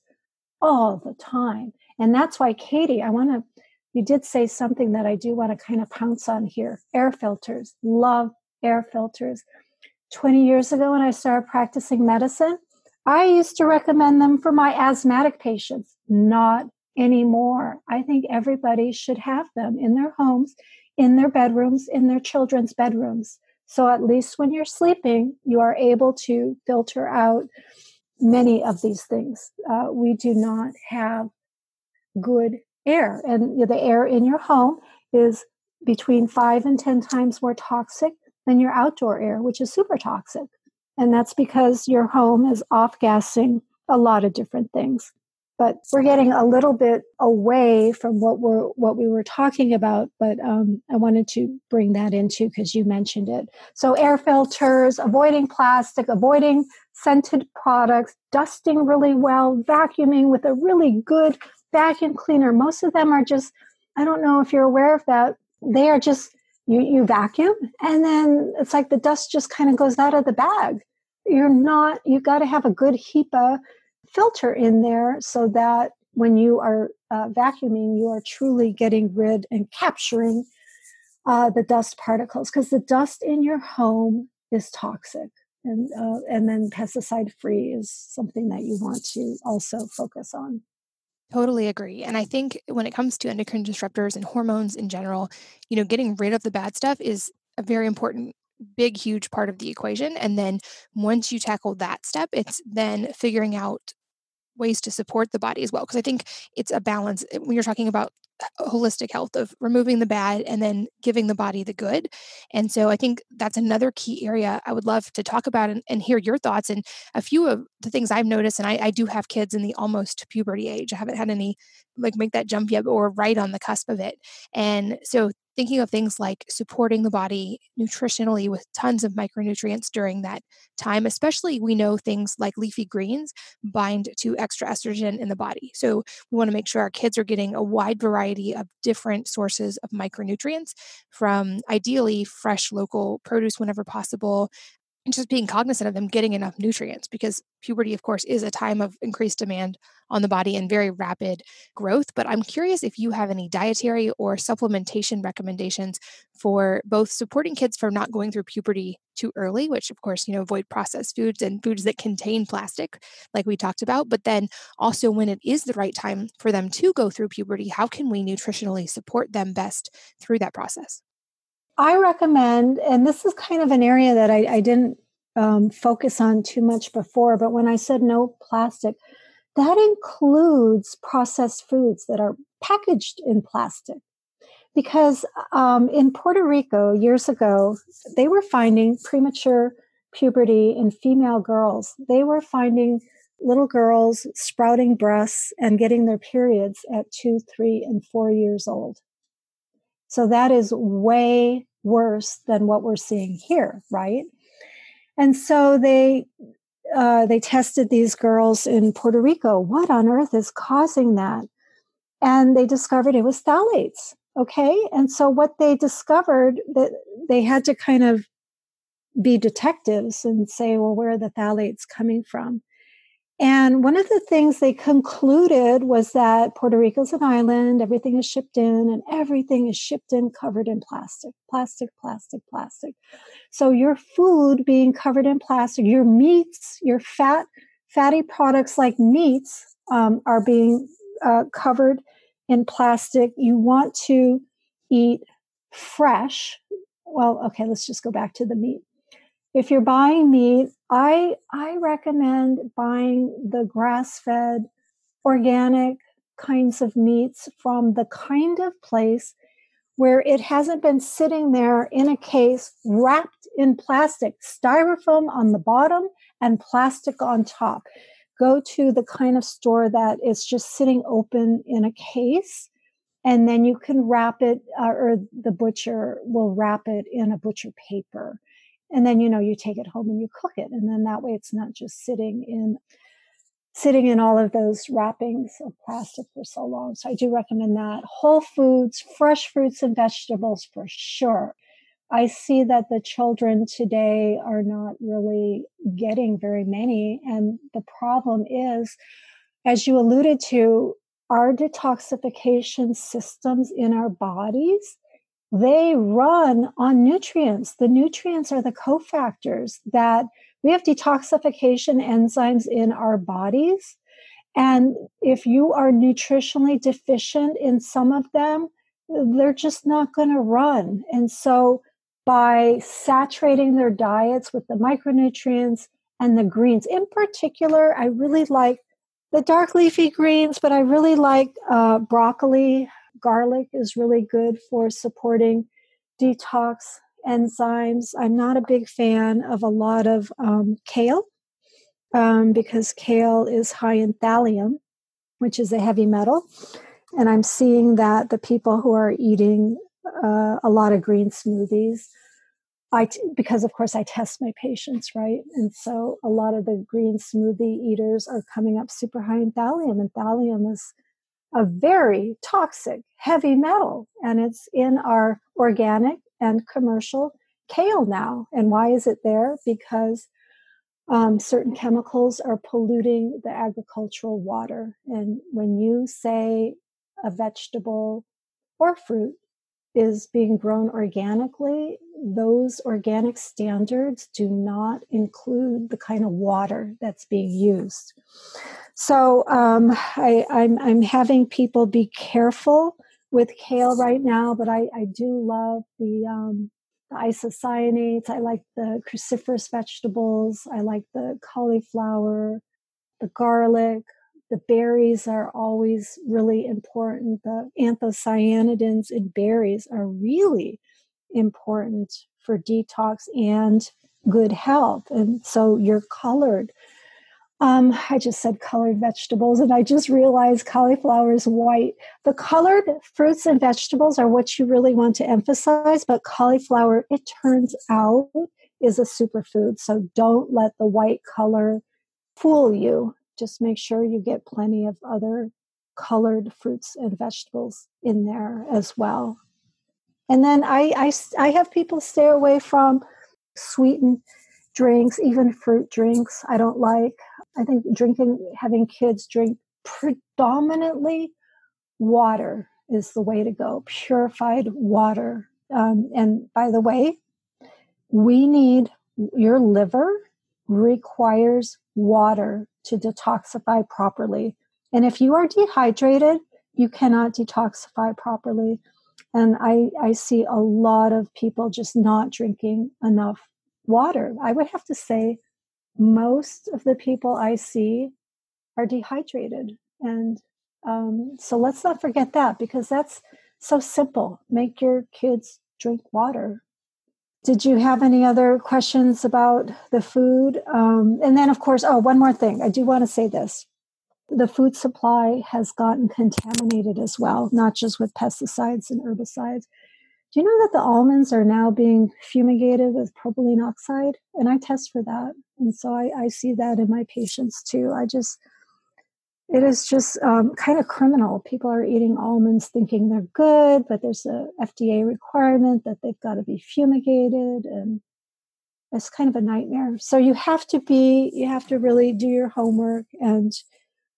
all the time. And that's why, Katie, I want to, you did say something that I do want to kind of pounce on here air filters. Love air filters. 20 years ago, when I started practicing medicine, I used to recommend them for my asthmatic patients, not anymore. I think everybody should have them in their homes, in their bedrooms, in their children's bedrooms. So at least when you're sleeping, you are able to filter out many of these things. Uh, we do not have good air, and the air in your home is between five and 10 times more toxic than your outdoor air, which is super toxic. And that's because your home is off gassing a lot of different things. But we're getting a little bit away from what we're what we were talking about. But um, I wanted to bring that into because you mentioned it. So air filters, avoiding plastic, avoiding scented products, dusting really well, vacuuming with a really good vacuum cleaner. Most of them are just I don't know if you're aware of that. They are just you you vacuum and then it's like the dust just kind of goes out of the bag. You're not you've got to have a good HEPA filter in there so that when you are uh, vacuuming you are truly getting rid and capturing uh, the dust particles because the dust in your home is toxic and uh, and then pesticide free is something that you want to also focus on Totally agree. And I think when it comes to endocrine disruptors and hormones in general, you know, getting rid of the bad stuff is a very important big huge part of the equation and then once you tackle that step it's then figuring out ways to support the body as well because i think it's a balance eh, when you're talking about holistic health of removing the bad and then giving the body the good. And so i think that's another key area i would love to talk about and, and hear your thoughts and a few of the things i've noticed and I, I do have kids in the almost puberty age. I haven't had any like make that jump yet or right on the cusp of it. And so thinking of things like supporting the body nutritionally with tons of micronutrients during that time, especially we know things like leafy greens bind to extra estrogen in the body. So we want to make sure our kids are getting a wide variety of different sources of micronutrients from ideally fresh local produce whenever possible, just being cognizant of them getting enough nutrients because puberty of course is a time of increased demand on the body and very rapid growth but i'm curious if you have any dietary or supplementation recommendations for both supporting kids from not going through puberty too early which of course you know avoid processed foods and foods that contain plastic like we talked about but then also when it is the right time for them to go through puberty how can we nutritionally support them best through that process I recommend, and this is kind of an area that I, I didn't um, focus on too much before, but when I said no plastic, that includes processed foods that are packaged in plastic. Because um, in Puerto Rico years ago, they were finding premature puberty in female girls. They were finding little girls sprouting breasts and getting their periods at two, three, and four years old. So that is way worse than what we're seeing here, right? And so they uh, they tested these girls in Puerto Rico. What on earth is causing that? And they discovered it was phthalates. Okay, and so what they discovered that they had to kind of be detectives and say, well, where are the phthalates coming from? And one of the things they concluded was that Puerto Rico's an island, everything is shipped in, and everything is shipped in covered in plastic, plastic, plastic, plastic. So your food being covered in plastic, your meats, your fat, fatty products like meats um, are being uh, covered in plastic. You want to eat fresh. Well, okay, let's just go back to the meat if you're buying meat, I I recommend buying the grass-fed organic kinds of meats from the kind of place where it hasn't been sitting there in a case wrapped in plastic, styrofoam on the bottom and plastic on top. Go to the kind of store that is just sitting open in a case, and then you can wrap it, uh, or the butcher will wrap it in a butcher paper and then you know you take it home and you cook it. And then that way it's not just sitting in sitting in all of those wrappings of plastic for so long. So i do recommend that. Whole foods fresh fruits and vegetables for sure. I see that the children today are not really getting very many. And the problem is, as you alluded to, our detoxification systems in our bodies, they run on nutrients. The nutrients are the cofactors that we have detoxification enzymes in our bodies. And if you are nutritionally deficient in some of them, they're just not going to run. And so by saturating their diets with the micronutrients and the greens, in particular, I really like the dark leafy greens, but I really like uh, broccoli. Garlic is really good for supporting detox enzymes. I'm not a big fan of a lot of um, kale um, because kale is high in thallium, which is a heavy metal. And I'm seeing that the people who are eating uh, a lot of green smoothies, I t- because of course I test my patients, right? And so a lot of the green smoothie eaters are coming up super high in thallium, and thallium is a very toxic heavy metal, and it's in our organic and commercial kale now. And why is it there? Because um, certain chemicals are polluting the agricultural water. And when you say a vegetable or fruit is being grown organically, those organic standards do not include the kind of water that's being used. So um, I, am having people be careful with kale right now, but I, I do love the um, the isocyanates. I like the cruciferous vegetables. I like the cauliflower, the garlic. The berries are always really important. The anthocyanidins in berries are really important for detox and good health. And so you're colored um, I just said colored vegetables, and I just realized cauliflower is white. The colored fruits and vegetables are what you really want to emphasize, but cauliflower, it turns out, is a superfood. So don't let the white color fool you. Just make sure you get plenty of other colored fruits and vegetables in there as well. And then I, I, I have people stay away from sweetened drinks, even fruit drinks. I don't like. I think drinking, having kids drink predominantly water is the way to go, purified water. Um, and by the way, we need your liver requires water to detoxify properly. And if you are dehydrated, you cannot detoxify properly. And I, I see a lot of people just not drinking enough water. I would have to say most of the people I see are dehydrated. And um, so let's not forget that because that's so simple. Make your kids drink water. Did you have any other questions about the food? Um, and then, of course, oh, one more thing. I do want to say this. The food supply has gotten contaminated as well, not just with pesticides and herbicides. Do you know that the almonds are now being fumigated with propylene oxide? And I test for that. And so I, I see that in my patients too. I just, it is just um, kind of criminal. People are eating almonds thinking they're good, but there's a FDA requirement that they've got to be fumigated. And it's kind of a nightmare. So you have to be, you have to really do your homework and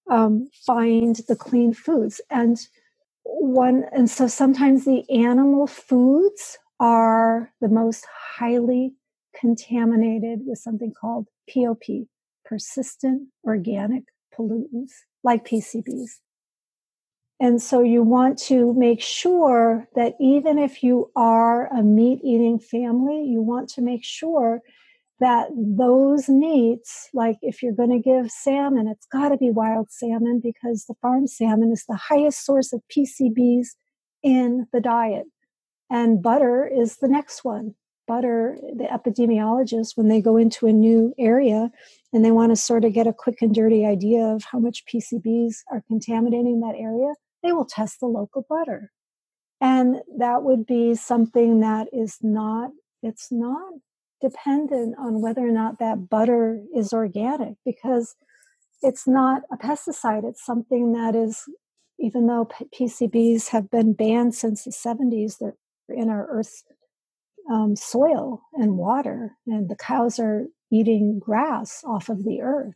um, find the clean foods. And one and so sometimes the animal foods are the most highly contaminated with something called POP, persistent organic pollutants, like PCBs. And so you want to make sure that even if you are a meat eating family, you want to make sure that those meats, like if you're going to give salmon, it's got to be wild salmon because the farm salmon is the highest source of PCBs in the diet. And butter is the next one. Butter, the epidemiologists, when they go into a new area and they want to sort of get a quick and dirty idea of how much PCBs are contaminating that area, they will test the local butter. And that would be something that is not, it's not dependent on whether or not that butter is organic because it's not a pesticide. It's something that is, even though PCBs have been banned since the 70s, they're in our Earth's um, soil and water, and the cows are eating grass off of the earth.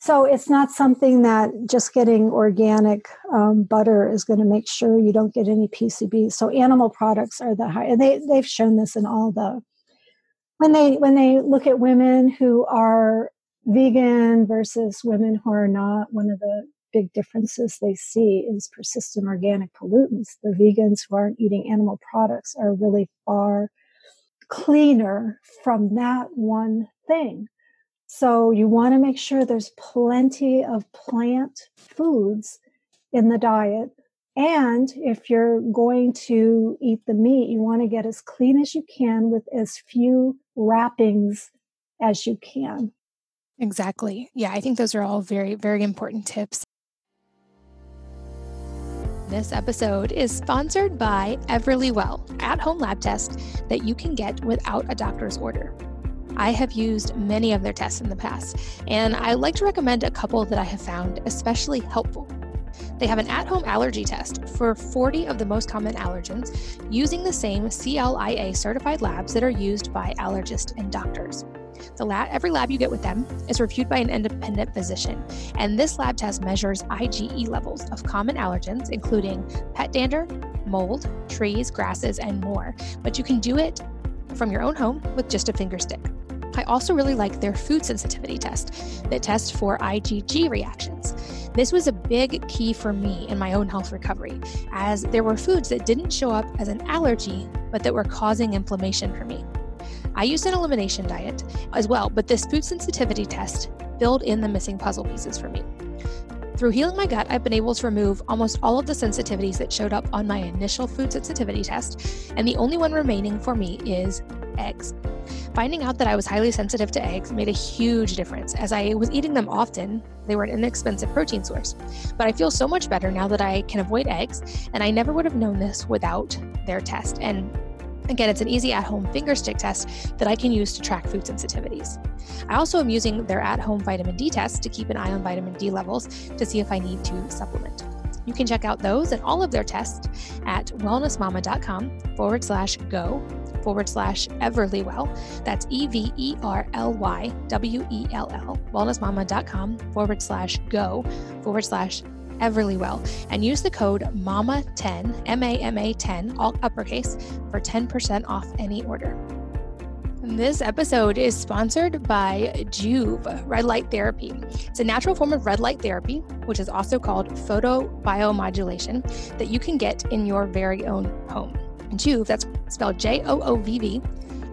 So it's not something that just getting organic um, butter is going to make sure you don't get any PCBs. So animal products are the high, and they they've shown this in all the when they when they look at women who are vegan versus women who are not. One of the big differences they see is persistent organic pollutants. The vegans who aren't eating animal products are really far cleaner from that one thing. So you want to make sure there's plenty of plant foods in the diet. And if you're going to eat the meat, you want to get as clean as you can with as few wrappings as you can. Exactly. Yeah, I think those are all very, very important tips. This episode is sponsored by Everlywell, at home lab test that you can get without a doctor's order. I have used many of their tests in the past, and I like to recommend a couple that I have found especially helpful. They have an at home allergy test for 40 of the most common allergens using the same CLIA certified labs that are used by allergists and doctors. The lab, every lab you get with them is reviewed by an independent physician, and this lab test measures IgE levels of common allergens, including pet dander, mold, trees, grasses, and more. But you can do it from your own home with just a finger stick. I also really like their food sensitivity test that tests for IgG reactions. This was a big key for me in my own health recovery, as there were foods that didn't show up as an allergy, but that were causing inflammation for me. I used an elimination diet as well, but this food sensitivity test filled in the missing puzzle pieces for me. Through healing my gut, I've been able to remove almost all of the sensitivities that showed up on my initial food sensitivity test, and the only one remaining for me is eggs. Finding out that I was highly sensitive to eggs made a huge difference as I was eating them often. They were an inexpensive protein source. But I feel so much better now that I can avoid eggs, and I never would have known this without their test. And Again, it's an easy at home finger stick test that I can use to track food sensitivities. I also am using their at home vitamin D test to keep an eye on vitamin D levels to see if I need to supplement. You can check out those and all of their tests at wellnessmama.com forward slash go forward slash Everlywell. That's E V E R L Y W E L L, wellnessmama.com forward slash go forward slash Everlywell and use the code MAMA10, M A M A 10, all uppercase, for 10% off any order. This episode is sponsored by Joovv Red Light Therapy. It's a natural form of red light therapy, which is also called photobiomodulation, that you can get in your very own home. Joovv, that's spelled J O O V V,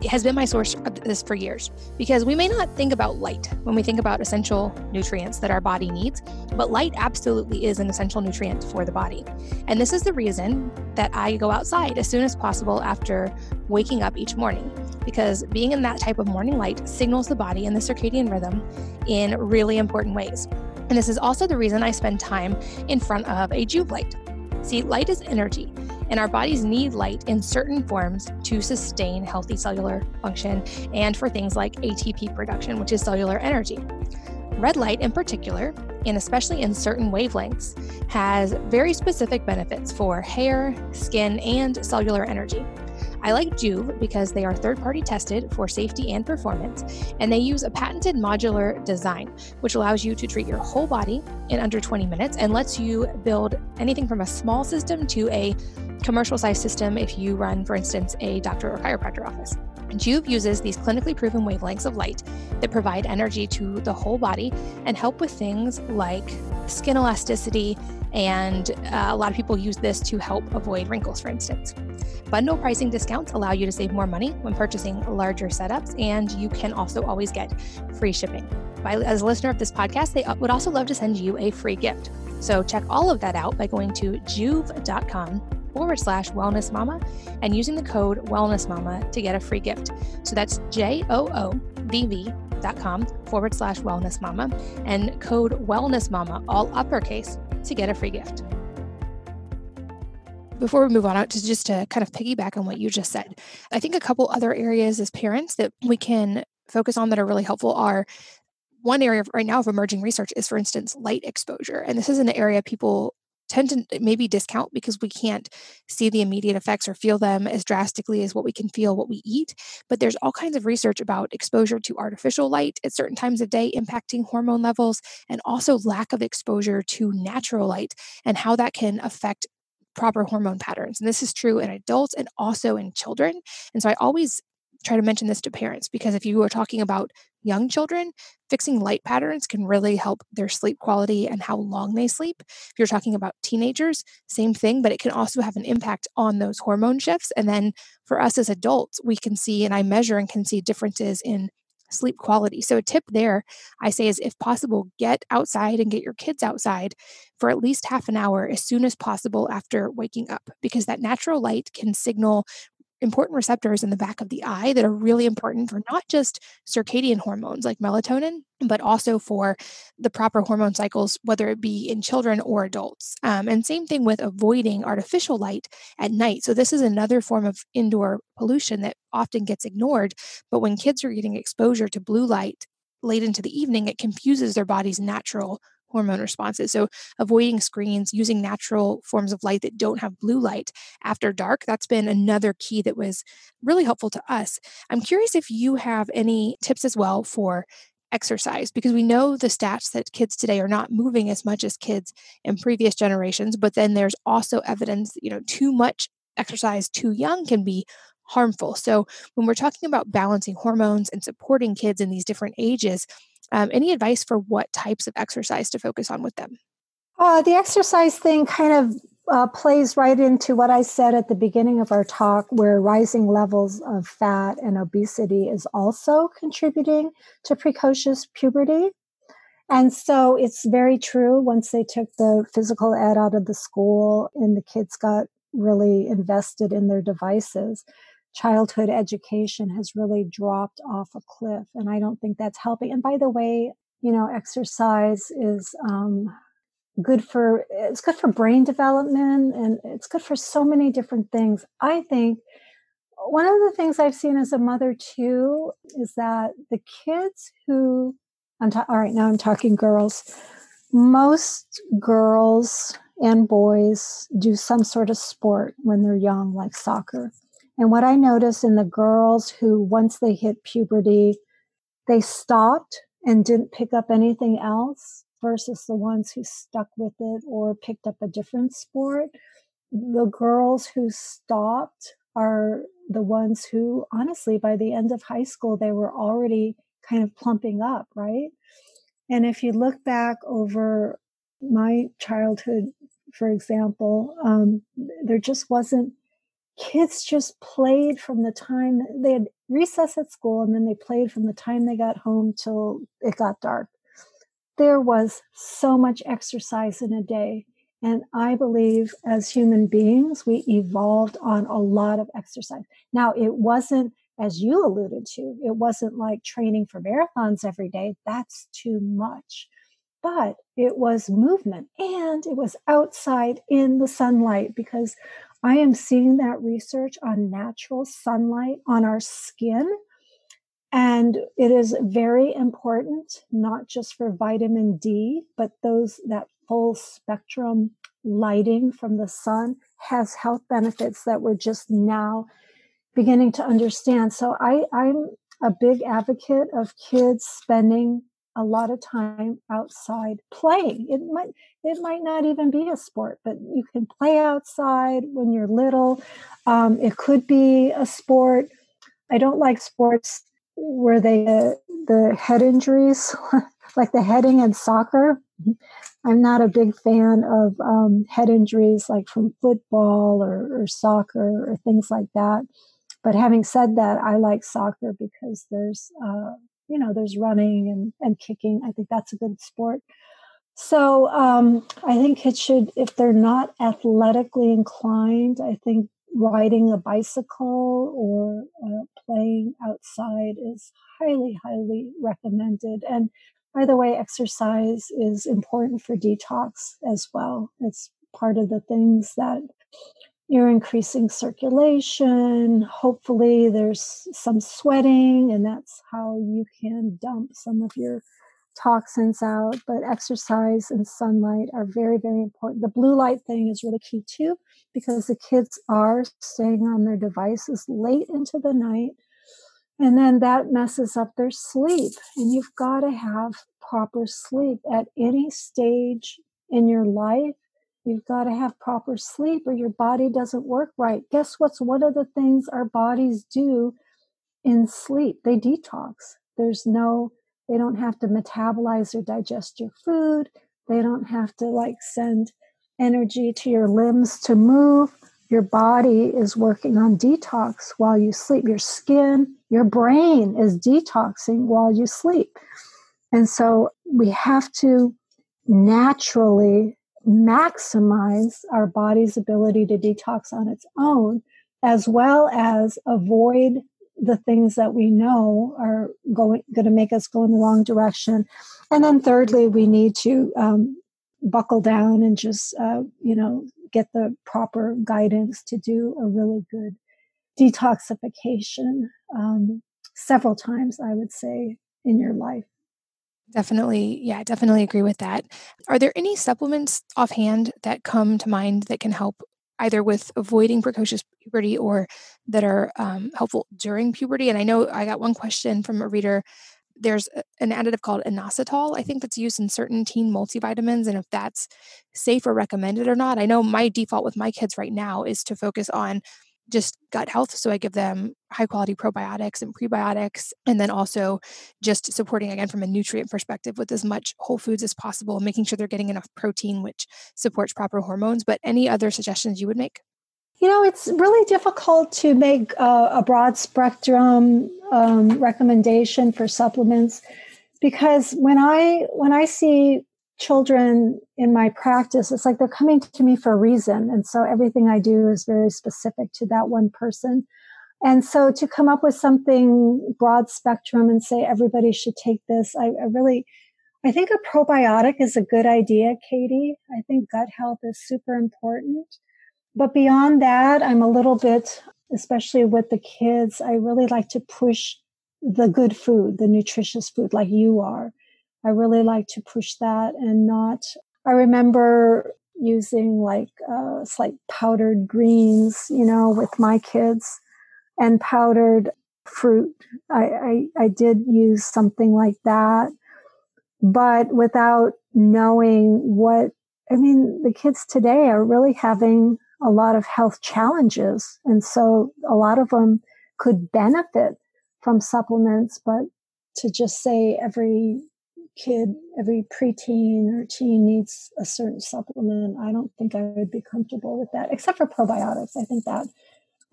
has been my source of this for years because we may not think about light when we think about essential nutrients that our body needs, but light absolutely is an essential nutrient for the body. And this is the reason that I go outside as soon as possible after waking up each morning because being in that type of morning light signals the body and the circadian rhythm in really important ways. And this is also the reason I spend time in front of a Joovv light. See, light is energy, and our bodies need light in certain forms to sustain healthy cellular function and for things like ATP production, which is cellular energy. Red light, in particular, and especially in certain wavelengths, has very specific benefits for hair, skin, and cellular energy. I like Joovv because they are third party tested for safety and performance, and they use a patented modular design, which allows you to treat your whole body in under 20 minutes and lets you build anything from a small system to a commercial size system if you run, for instance, a doctor or chiropractor office. Joovv uses these clinically proven wavelengths of light that provide energy to the whole body and help with things like skin elasticity, and uh, a lot of people use this to help avoid wrinkles, for instance. Bundle pricing discounts allow you to save more money when purchasing larger setups, and you can also always get free shipping. By, as a listener of this podcast, they uh, would also love to send you a free gift. So check all of that out by going to joovv.com forward slash wellness mama and using the code wellness mama to get a free gift. So that's J O O V V dot com forward slash wellness mama and code wellness mama, all uppercase, to get a free gift. Before we move on out to just to kind of piggyback on what you just said, I think a couple other areas as parents that we can focus on that are really helpful are one area right now of emerging research is, for instance, light exposure. And this is an area people tend to uh, maybe discount because we can't see the immediate effects or feel them as drastically as what we can feel what we eat. But there's all kinds of research about exposure to artificial light at certain times of day impacting hormone levels and also lack of exposure to natural light and how that can affect proper hormone patterns. And this is true in adults and also in children. And so I always try to mention this to parents because if you are talking about young children, fixing light patterns can really help their sleep quality and how long they sleep. If you're talking about teenagers, same thing, but it can also have an impact on those hormone shifts. And then for us as adults, we can see, and I measure and can see differences in sleep quality. So, a tip there I say is if possible, get outside and get your kids outside for at least half an hour as soon as possible after waking up, because that natural light can signal important receptors in the back of the eye that are really important for not just circadian hormones like melatonin, but also for the proper hormone cycles, whether it be in children or adults. Um, and same thing with avoiding artificial light at night. So, this is another form of indoor pollution that often gets ignored. But when kids are getting exposure to blue light late into the evening, it confuses their body's natural hormone responses. So, avoiding screens, using natural forms of light that don't have blue light after dark, that's been another key that was really helpful to us. I'm curious if you have any tips as well for exercise because we know the stats that kids today are not moving as much as kids in previous generations but then there's also evidence you know too much exercise too young can be harmful so when we're talking about balancing hormones and supporting kids in these different ages um, any advice for what types of exercise to focus on with them? Uh, the exercise thing kind of uh, plays right into what I said at the beginning of our talk, where rising levels of fat and obesity is also contributing to precocious puberty. And so it's very true. Once they took the physical ed out of the school and the kids got really invested in their devices, childhood education has really dropped off a cliff. And I don't think that's helping. And by the way, you know, exercise is um, good for it's good for brain development and it's good for so many different things. I think one of the things I've seen as a mother too is that the kids who I'm ta- all right now I'm talking girls. Most girls and boys do some sort of sport when they're young, like soccer. And what I noticed in the girls who, once they hit puberty, they stopped and didn't pick up anything else versus the ones who stuck with it or picked up a different sport. The girls who stopped are the ones who, honestly, by the end of high school, they were already kind of plumping up, right? And if you look back over my childhood, for example, um, there just wasn't kids just played from the time they had recess at school and then they played from the time they got home till it got dark. There was so much exercise in a day. And I believe as human beings, we evolved on a lot of exercise. Now, it wasn't, as you alluded to, it wasn't like training for marathons every day. That's too much. But it was movement and it was outside in the sunlight because I am seeing that research on natural sunlight on our skin. And it is very important, not just for vitamin D, but those that full spectrum lighting from the sun has health benefits that we're just now beginning to understand. So I, I'm a big advocate of kids spending a lot of time outside playing. It might it might not even be a sport, but you can play outside when you're little. Um, it could be a sport. I don't like sports where they uh, the head injuries, like the heading in soccer. I'm not a big fan of um, head injuries like from football or, or soccer or things like that. But having said that, I like soccer because there's uh, you know, there's running and, and kicking. I think that's a good sport. So um, I think it should, if they're not athletically inclined, I think riding a bicycle or uh, playing outside is highly, highly recommended. And by the way, exercise is important for detox as well. It's part of the things that you're increasing circulation. Hopefully, there's some sweating, and that's how you can dump some of your toxins out, but exercise and sunlight are very, very important. The blue light thing is really key too, because the kids are staying on their devices late into the night. And then that messes up their sleep. And you've got to have proper sleep at any stage in your life. You've got to have proper sleep or your body doesn't work right. Guess what's one of the things our bodies do in sleep? They detox. There's no, they don't have to metabolize or digest your food. They don't have to like send energy to your limbs to move. Your body is working on detox while you sleep. Your skin, your brain is detoxing while you sleep. And so we have to naturally maximize our body's ability to detox on its own, as well as avoid the things that we know are going going to make us go in the wrong direction. And then thirdly, we need to um, buckle down and just uh, you know get the proper guidance to do a really good detoxification um, several times. I would say in your life. Definitely. Yeah, definitely agree with that. Are there any supplements offhand that come to mind that can help either with avoiding precocious puberty or that are um, helpful during puberty? And I know I got one question from a reader. There's an additive called inositol, I think that's used in certain teen multivitamins, and if that's safe or recommended or not. I know my default with my kids right now is to focus on just gut health. So I give them high quality probiotics and prebiotics, and then also just supporting again from a nutrient perspective with as much whole foods as possible, making sure they're getting enough protein, which supports proper hormones. But any other suggestions you would make? You know, it's really difficult to make a, broad spectrum um, recommendation for supplements because when I when I see children in my practice, it's like they're coming to me for a reason. And so everything I do is very specific to that one person. And so to come up with something broad spectrum and say everybody should take this, I, I really, I think a probiotic is a good idea, Katie. I think gut health is super important. But beyond that, I'm a little bit, especially with the kids, I really like to push the good food, the nutritious food like you are. I really like to push that and not. I remember using like uh, like powdered greens, you know, with my kids and powdered fruit. I, I, I did use something like that, but without knowing what, I mean, the kids today are really having a lot of health challenges. And so a lot of them could benefit from supplements, but to just say every kid, every preteen or teen needs a certain supplement. I don't think I would be comfortable with that, except for probiotics. I think that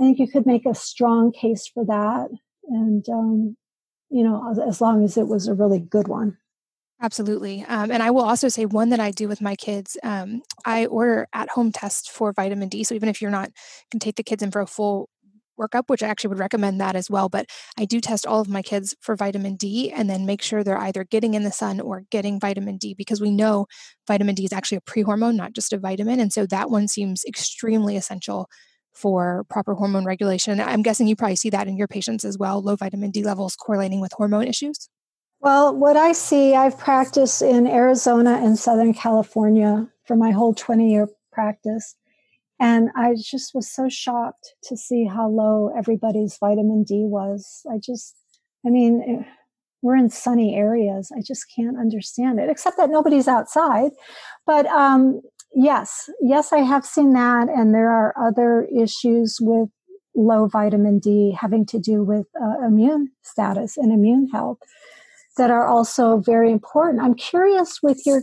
I think you could make a strong case for that, and um, you know, as, as, long as it was a really good one. Absolutely, um, and I will also say one that I do with my kids. Um, I order at-home tests for vitamin D. So even if you're not can take the kids in for a full workup, which I actually would recommend that as well. But I do test all of my kids for vitamin D and then make sure they're either getting in the sun or getting vitamin D because we know vitamin D is actually a pre-hormone, not just a vitamin. And so that one seems extremely essential for proper hormone regulation. I'm guessing you probably see that in your patients as well, low vitamin D levels correlating with hormone issues. Well, what I see, I've practiced in Arizona and Southern California for my whole 20 year practice. And I just was so shocked to see how low everybody's vitamin D was. I just, I mean, eh, we're in sunny areas. I just can't understand it, except that nobody's outside. But um, yes, yes, I have seen that. And there are other issues with low vitamin D having to do with uh, immune status and immune health that are also very important. I'm curious with your,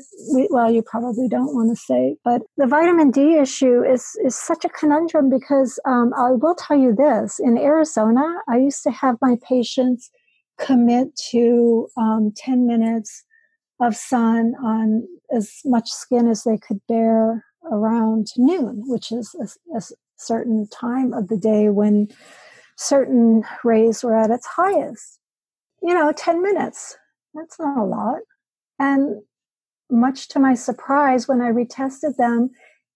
well, you probably don't want to say, but the vitamin D issue is, is such a conundrum because um, I will tell you this in Arizona, I used to have my patients commit to um, 10 minutes of sun on as much skin as they could bear around noon, which is a, a certain time of the day when certain rays were at its highest. You know, 10 minutes that's not a lot. And much to my surprise, when I retested them,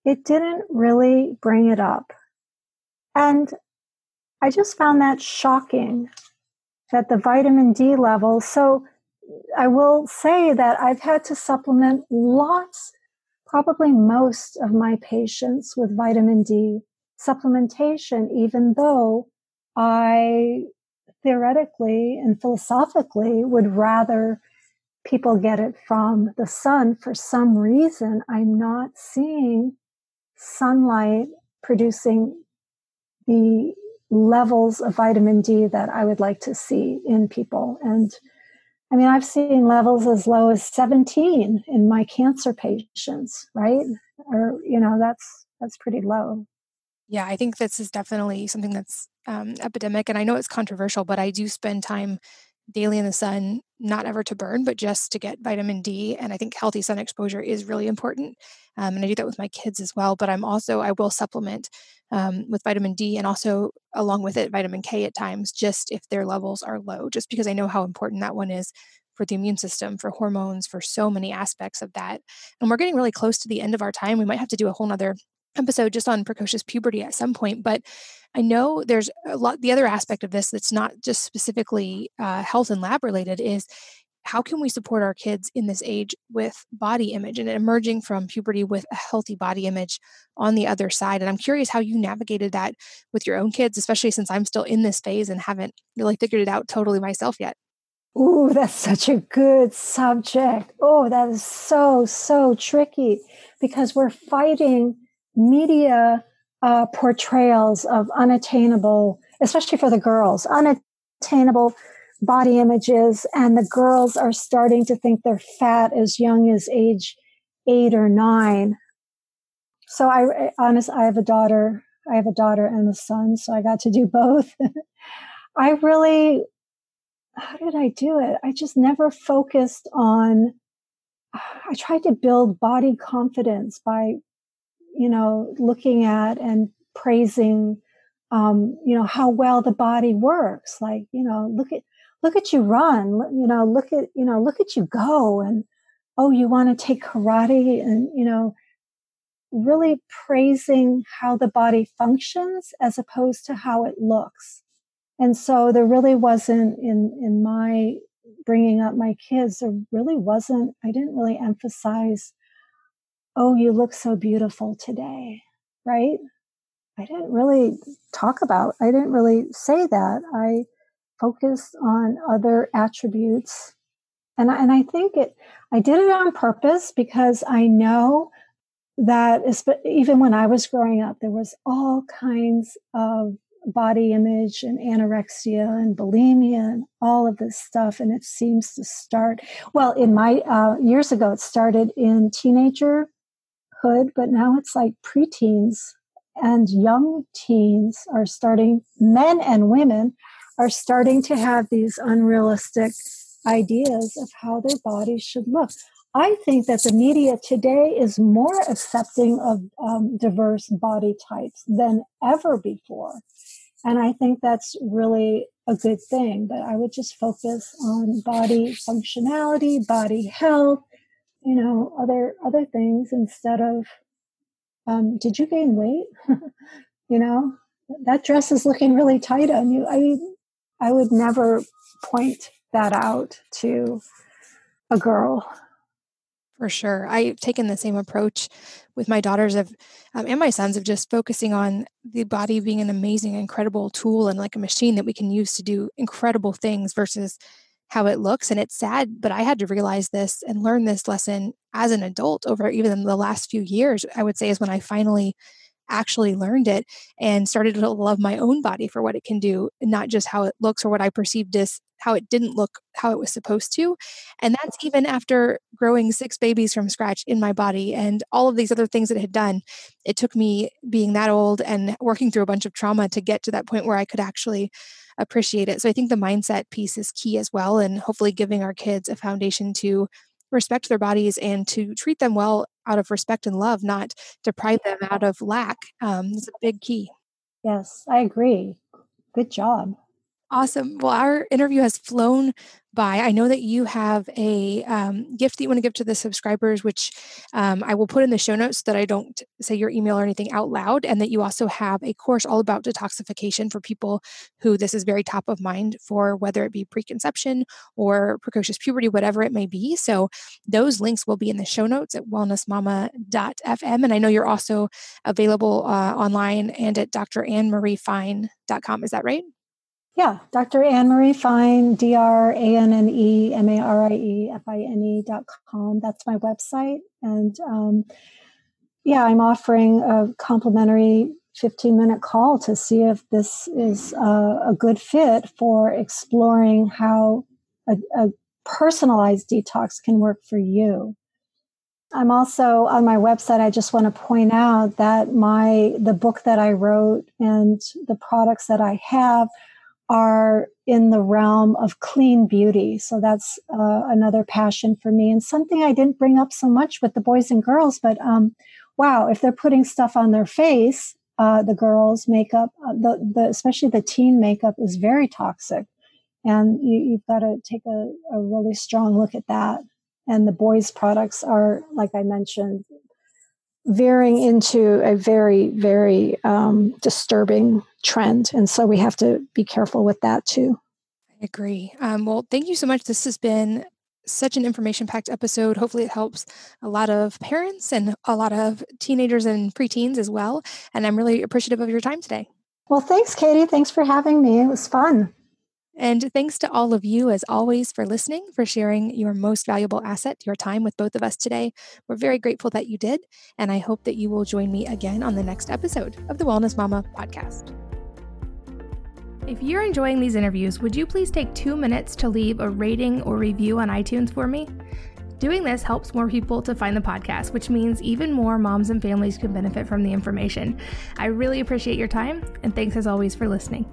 it didn't really bring it up. And I just found that shocking that the vitamin D level, so I will say that I've had to supplement lots, probably most of my patients with vitamin D supplementation, even though I theoretically and philosophically would rather people get it from the sun. For some reason, I'm not seeing sunlight producing the levels of vitamin D that I would like to see in people. And I mean, I've seen levels as low as 17 in my cancer patients, right? Or, you know, that's that's pretty low. Yeah, I think this is definitely something that's um, epidemic. And I know it's controversial, but I do spend time daily in the sun, not ever to burn, but just to get vitamin D. And I think healthy sun exposure is really important. Um, and I do that with my kids as well. But I'm also, I will supplement um, with vitamin D and also along with it, vitamin K at times, just if their levels are low, just because I know how important that one is for the immune system, for hormones, for so many aspects of that. And we're getting really close to the end of our time. We might have to do a whole nother episode just on precocious puberty at some point but i know there's a lot the other aspect of this that's not just specifically uh, health and lab related is how can we support our kids in this age with body image and emerging from puberty with a healthy body image on the other side and i'm curious how you navigated that with your own kids especially since i'm still in this phase and haven't really figured it out totally myself yet Oh, that's such a good subject. Oh, that is so, so tricky because we're fighting media uh, portrayals of unattainable, especially for the girls, unattainable body images. And the girls are starting to think they're fat as young as age eight or nine. So I, honest, I have a daughter. I have a daughter and a son, so I got to do both. I really, how did I do it? I just never focused on. I tried to build body confidence by you know, looking at and praising, um, you know, how well the body works. Like, you know, look at, look at you run, you know, look at, you know, look at you go. And, oh, you want to take karate and, you know, really praising how the body functions as opposed to how it looks. And so there really wasn't in, in my bringing up my kids, there really wasn't, I didn't really emphasize oh, you look so beautiful today, right? I didn't really talk about, I didn't really say that. I focused on other attributes. And, and I think it, I did it on purpose because I know that even when I was growing up, there was all kinds of body image and anorexia and bulimia and all of this stuff. And it seems to start, well, in my uh, years ago, it started in teenager hood, but now it's like preteens and young teens are starting, men and women are starting to have these unrealistic ideas of how their bodies should look. I think that the media today is more accepting of um, diverse body types than ever before. And I think that's really a good thing. But I would just focus on body functionality, body health, you know other other things instead of um, did you gain weight? You know that dress is looking really tight on you. I i would never point that out to a girl. For sure. I've taken the same approach with my daughters of um, and my sons of just focusing on the body being an amazing incredible tool and like a machine that we can use to do incredible things versus how it looks. And it's sad, but I had to realize this and learn this lesson as an adult over even the last few years, I would say, is when I finally actually learned it and started to love my own body for what it can do, not just how it looks or what I perceived as how it didn't look how it was supposed to. And that's even after growing six babies from scratch in my body and all of these other things that it had done. It took me being that old and working through a bunch of trauma to get to that point where I could actually appreciate it. So I think the mindset piece is key as well, and hopefully giving our kids a foundation to respect their bodies and to treat them well out of respect and love, not deprive them out of lack. Um, is a big key. Yes, I agree. Good job. Awesome. Well, our interview has flown by. I know that you have a um, gift that you want to give to the subscribers, which um, I will put in the show notes so that I don't say your email or anything out loud, and that you also have a course all about detoxification for people who this is very top of mind for, whether it be preconception or precocious puberty, whatever it may be. So those links will be in the show notes at wellnessmama.fm. And I know you're also available uh, online and at drannemariefine.com. Is that right? Yeah, Dr. Anne Marie Fine, D R A N N E M A R I E F I N E dot com. That's my website. And um, yeah, I'm offering a complimentary 15 minute call to see if this is a, a good fit for exploring how a, a personalized detox can work for you. I'm also on my website. I just want to point out that my the book that I wrote and the products that I have are in the realm of clean beauty. So that's uh, another passion for me and something I didn't bring up so much with the boys and girls. But um, wow, if they're putting stuff on their face, uh, the girls' makeup, uh, the, the especially the teen makeup, is very toxic, and you, have got to take a, a really strong look at that. And the boys' products are, like I mentioned, veering into a very, very um, disturbing trend. And so we have to be careful with that too. I agree. Um, well, thank you so much. This has been such an information packed episode. Hopefully, it helps a lot of parents and a lot of teenagers and preteens as well. And I'm really appreciative of your time today. Well, thanks, Katie. Thanks for having me. It was fun. And thanks to all of you, as always, for listening, for sharing your most valuable asset, your time with both of us today. We're very grateful that you did. And I hope that you will join me again on the next episode of the Wellness Mama podcast. If you're enjoying these interviews, would you please take two minutes to leave a rating or review on iTunes for me? Doing this helps more people to find the podcast, which means even more moms and families can benefit from the information. I really appreciate your time, and thanks as always for listening.